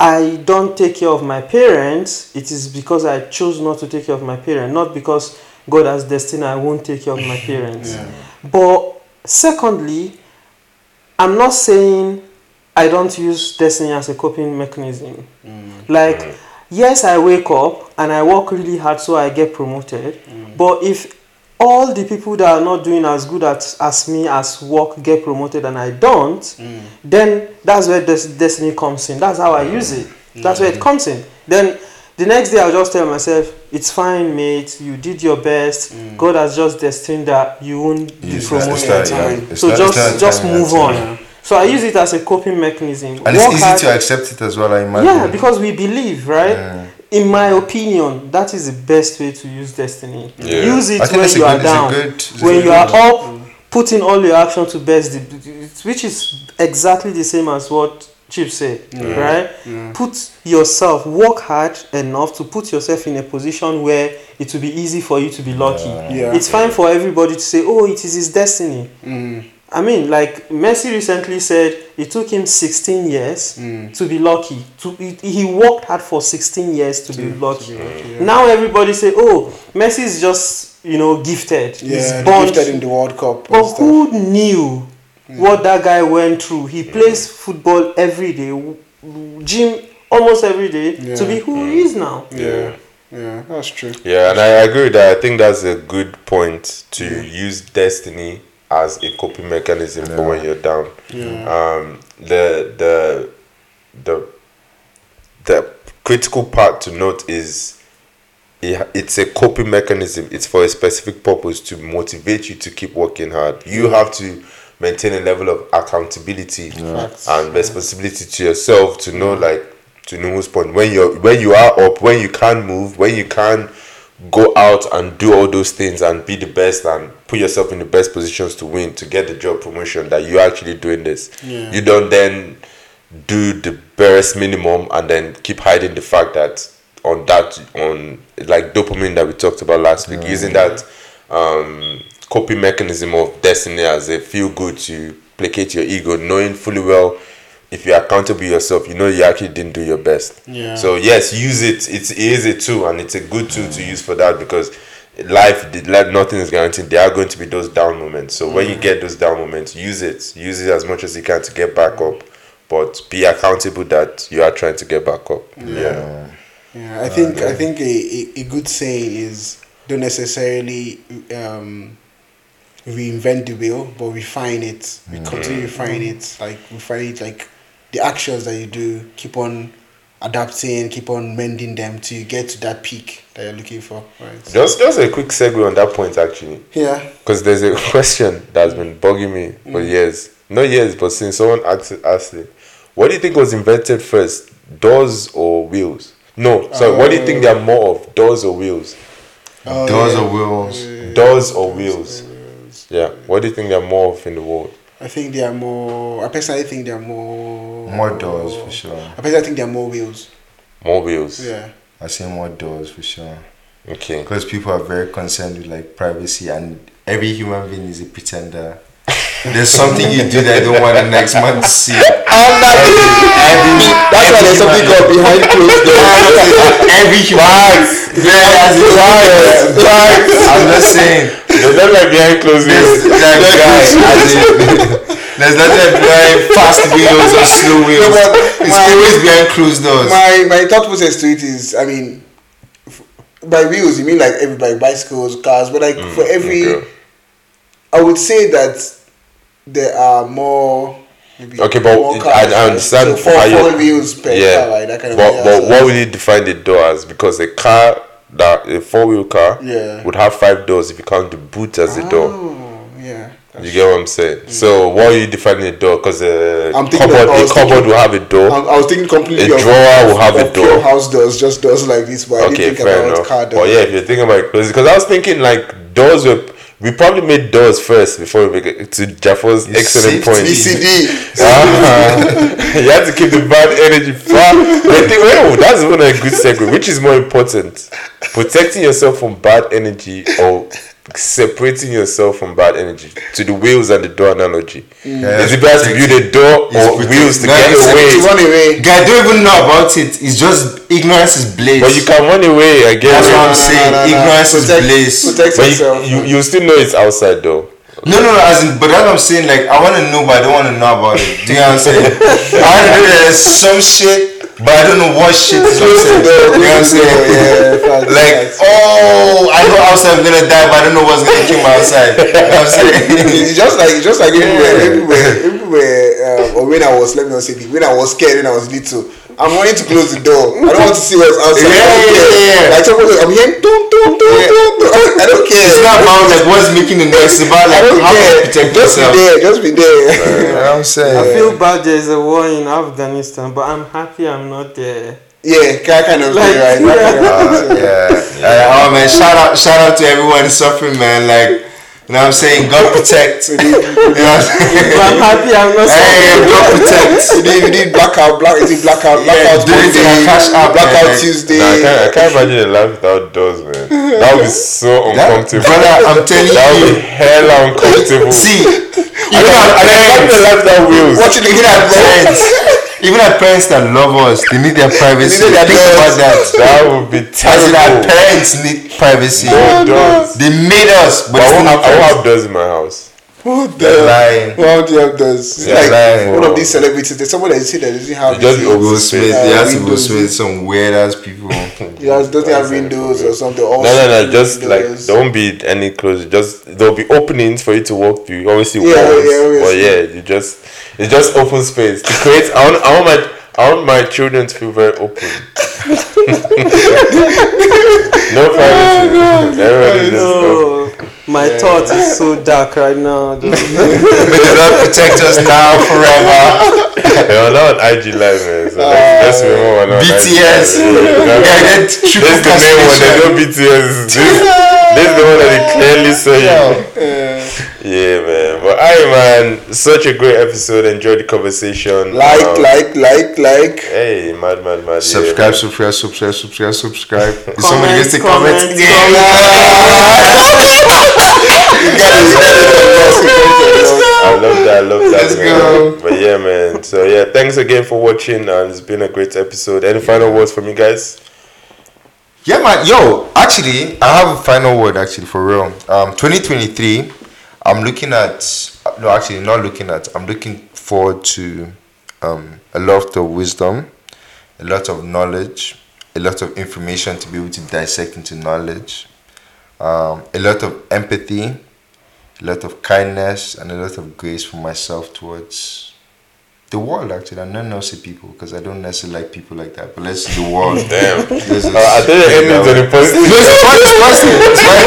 D: I don't take care of my parents, it is because I chose not to take care of my parents, not because God has destined I won't take care of my parents.
B: Yeah.
D: But secondly, I'm not saying I don't use destiny as a coping mechanism.
B: Mm.
D: Like, yes, I wake up and I work really hard so I get promoted. But if all the people that are not doing as good at, as me as work get promoted and I don't,
B: Mm.
D: then that's where this destiny comes in. That's how I use it. That's where it comes in. Then the next day I'll just tell myself, it's fine, mate. You did your best. Mm. God has just destined that you won't be
A: It's not-
D: promoted.
A: yeah,
B: time.
D: so
A: not-
D: just just move on.
A: it.
D: So I use it as a coping mechanism.
A: And it's easy
D: hard-
A: to accept it as well, I imagine.
D: yeah, because we believe, right?
A: Yeah.
D: in my opinion, that is the best way to use destiny.
C: Yeah.
D: Use it when you
A: good-
D: are down.
A: good-
D: when you are up, putting all your action to best, which is exactly the same as what Chip said, right? Put yourself, work hard enough to put yourself in a position where it will be easy for you to be lucky.
B: Yeah.
D: It's fine for everybody to say, "Oh, it is his destiny."
B: Mm.
D: I mean, like Messi recently said, it took him 16 years
B: Mm.
D: to be lucky. To he, worked hard for 16 years to, be lucky.
B: be lucky, yeah.
D: Now everybody say, "Oh, Messi is just you know gifted.
B: Yeah,
D: He's
B: they
D: born."
B: gifted in the World Cup.
D: But who knew Hmm. what that guy went through? He hmm. plays football every day, w- w- gym almost every day to be who he hmm. is now.
B: Yeah, yeah, that's true.
C: Yeah, and I agree with that. I think that's a good point to use destiny as a coping mechanism for when you're down.
B: Yeah.
C: Um, the the the the critical part to note is it, it's a coping mechanism. It's for a specific purpose to motivate you to keep working hard. You have to maintain a level of accountability
B: Facts.
C: and responsibility to yourself to know like to know whose point when you're when you are up when you can move when you can go out and do all those things and be the best and put yourself in the best positions to win to get the job promotion that you're actually doing this
B: Yeah.
C: you don't then do the barest minimum and then keep hiding the fact that on that on like dopamine that we talked about last week using that um coping mechanism of destiny as a feel good to placate your ego knowing fully well if you're accountable yourself you know you actually didn't do your best.
B: Yeah.
C: so yes use it. It's, it is a tool and it's a good tool to use for that because life like nothing is guaranteed. There are going to be those down moments. So when you get those down moments use it. Use it as much as you can to get back up. But be accountable that you are trying to get back up. Yeah.
B: Yeah, I think I think a, a, a good saying is don't necessarily um, reinvent the wheel, but refine it. We mm. continue refining mm. it, like refine it, like the actions that you do. Keep on adapting, keep on mending them to get to that peak that you're looking for. Right.
C: just just a quick segue on that point actually
B: Yeah.
C: because there's a question that's been bugging me for mm. years not years but since someone asked it, asked it what do you think was invented first doors or wheels no sorry what do you think there are uh, more of doors or wheels
B: Oh,
A: Doors
B: yeah.
A: or wheels?
C: doors or wheels yeah what do you think there are more of in the world
B: I think they are more. I personally think they are more.
A: More doors for sure.
B: I personally think they are more wheels.
C: more wheels
B: Yeah.
A: I say more doors for sure.
C: okay
A: Because people are very concerned with like privacy, and every human being is a pretender. There's something you do that I don't want the next man to see.
C: I'm not every, every, that's why there's something called behind closed doors
A: Every human yeah, I'm just saying.
C: they look like behind closed doors
A: that guy. as in- There's nothing behind fast wheels or slow wheels.
B: but
A: It's
B: my-
A: always behind closed doors.
B: my my thought process to it is i mean f- by wheels you mean like everybody bicycles cars but like mm, for every
C: okay.
B: i would say that there are more maybe
C: Okay, but it- I- I understand
B: so four, four wheels per
C: yeah
B: car right that kind of
C: but,
B: yeah,
C: but what will you define the door as because a car that a four-wheel car
B: Yeah.
C: would have five doors if you count the boot as a door
B: oh yeah
C: You get what I'm saying? So what are you defining a door? Because a uh,
B: I'm thinking
C: cupboard, a cupboard
B: thinking-
C: will have a door.
B: I, was thinking completely
C: A drawer will have a
B: of pure
C: door.
B: house doors just doors like this but I
C: okay, fair
B: about
C: enough.
B: car doors
C: But yeah, if you're thinking about closing, because I was thinking like doors were. We probably made doors first before we make it to Jaffo's
A: It's
C: excellent point.
B: BCD
C: Ah, you have to keep the bad energy far. I think, well, that's even a good segue. Which is more important, protecting yourself from bad energy or separating yourself from bad energy? To the wheels and the door analogy,
A: Yeah,
C: is it better to build a door or
A: protect-
C: wheels to
A: No,
C: get
A: it's-
B: to
C: away?
B: run away
A: Guy don't even know about it. It's just ignorance is bliss.
C: But you can run away. I guess.
A: That's what I'm
B: no,
A: saying.
B: no, no, no.
A: Ignorance is bliss.
B: protect
C: But
B: yourself
C: you, you, you still know it's outside though.
A: No, no, no. As in, but that's what I'm saying. Like, I want to know, but I don't want to know about it. Do you know what I'm saying? I want to know there's some shit, but I don't know what shit is. What You know what I'm saying?
B: yeah,
A: Like, oh, I know outside I'm gonna die, but I don't know what's gonna kill me outside. You know what I'm saying?
B: it's just like just like everywhere, everywhere, everywhere. Um, or when I was, let me not say, when I was scared when I was little, I'm wanting to close the door. I don't want to see what's outside.
A: Yeah,
B: I don't
A: yeah,
B: care.
A: yeah.
B: Like someone, I'm hearing dum dum dum
A: Yeah.
B: dum dum. I don't care.
A: It's not about like what's making the noise. It's about
B: I
A: like
B: don't
A: how to
B: care.
A: protect
B: Just
A: yourself.
B: be there. Just be there.
A: You know what I'm saying?
D: I feel bad there's a war in Afghanistan, but I'm happy I'm not there.
B: Yeah, that kind of
D: Like,
B: right? That kind of
A: Uh, yeah. Uh, oh man, shout out, shout out to everyone suffering, man. Like, you know what I'm saying? God protect. You know what I'm saying?
D: I'm happy I'm not
A: Hey, God protect.
B: we need, we need blackout, black, is it blackout,
A: Yeah,
B: blackout
A: do it in a
B: Monday,
A: cash app,
B: blackout
A: man.
B: Tuesday.
C: Nah, I can't, I can't imagine a life without doors, man. That would be so
A: That,
C: uncomfortable.
A: brother, I'm telling
C: that would
A: you.
C: be hella uncomfortable.
A: See,
C: I don't know, I don't imagine a life without wheels.
A: watching even our parents, even our parents that love us, they need their privacy.
B: They need their
A: Think about that.
C: That would be
A: As in, our parents need privacy.
C: No doors.
A: They made us, but
C: But I
A: it's
C: won't, have, I won't have doors in my house.
B: What
A: They're
B: the?
A: lying.
B: Well, do you have those? It's
A: They're
B: like
A: lying.
B: one of these celebrities. There's someone that you see that doesn't have.
C: It just
B: this-
A: Will Smith,
B: Uh,
A: they have to Will. Smith, some weird ass people.
B: He has, doesn't have windows or something.
C: No, no, no. Just like there won't be any close. Just there'll be openings for you to walk through. Obviously, always
B: Yeah,
C: walls.
B: yeah, always
C: but yeah, you just it's just open space to create. I want, I want my I want my children to feel very open. no privacy. Oh, Everybody just
D: No, my thought is so dark right now. Just,
A: May the Lord protect us now forever.
C: Yeah, we're not on IG live, man. So let's, uh, let's remember we're not on IG
A: BTS.
C: live.
A: Yeah, that
C: This
A: triple
C: is the main one. There's no. BTS. This, this is the one that they clearly say. Yeah, man. But I man, such a great episode. Enjoyed the conversation.
B: Like,
C: Um,
B: like, like, like.
C: Hey, mad, mad, mad.
A: Subscribe,
C: Yeah,
A: subscribe, subscribe, subscribe, subscribe. If somebody
D: Comment,
A: gets to
D: comment,
A: comment,
C: I love that. I love that.
A: Let's
C: man.
A: go.
C: But yeah, man. So yeah, thanks again for watching. And it's been a great episode. Any final words from you guys?
A: Yeah, man. Yo, actually, I have a final word. Actually, for real. Um, 2023. I'm looking at. No, actually, not looking at. I'm looking forward to um, a lot of wisdom, a lot of knowledge, a lot of information to be able to dissect into knowledge, um, a lot of empathy, a lot of kindness, and a lot of grace for myself towards the world. Actually, and not necessarily people, because I don't necessarily like people like that. But let's see the world.
C: Damn.
A: Let's
C: Uh, I think the
A: take
C: ending's
A: that
C: on
A: way.
C: the positive.
A: No, it's fine, it's positive. It's fine.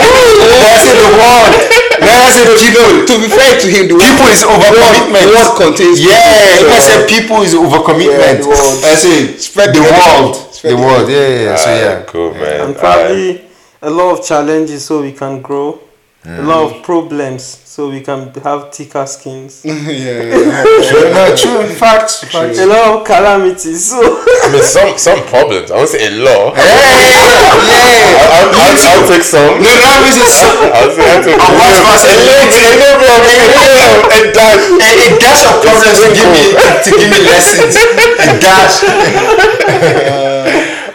A: The world. Then I said people.
B: To be fair to him, the
A: People
B: word-
A: is overcommitment.
B: The word contains.
A: Yeah, if I
B: So,
A: said people is overcommitment.
B: Yeah.
A: I say
B: Spread
A: the
B: the
A: world.
B: Spread
A: The
B: the
A: world. Yeah, yeah, yeah. So yeah.
C: Cool, man.
D: and probably a lot of challenges so we can grow. A lot of problems so we can have thicker skins.
B: yeah, yeah.
A: True, no, true. Facts. Facts.
D: a lot of calamities. So
C: I mean, some some problems. I won't say a law.
A: Yeah, yeah.
C: I'll, I'll, I'll, I'll take some.
A: No, that means it's so.
C: I'll say I'll take
A: And what's
C: a
A: worse, a
C: little, a little bit of a little a dash.
A: A, a dash of problems to give me to give me lessons. A dash.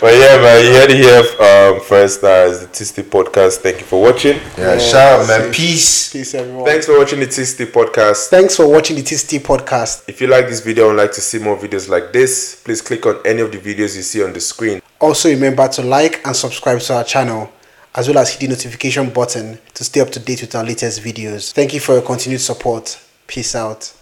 C: But yeah, man, you heard it here um, first uh, as the Tisty Podcast. Thank you for watching.
A: Yeah, shout out, man. Peace.
B: Peace, everyone.
C: Thanks for watching the Tisty Podcast.
B: Thanks for watching the TST podcast.
C: If you like this video and like to see more videos like this, please click on any of the videos you see on the screen.
B: Also, remember to like and subscribe to our channel, as well as hit the notification button to stay up to date with our latest videos. Thank you for your continued support. Peace out.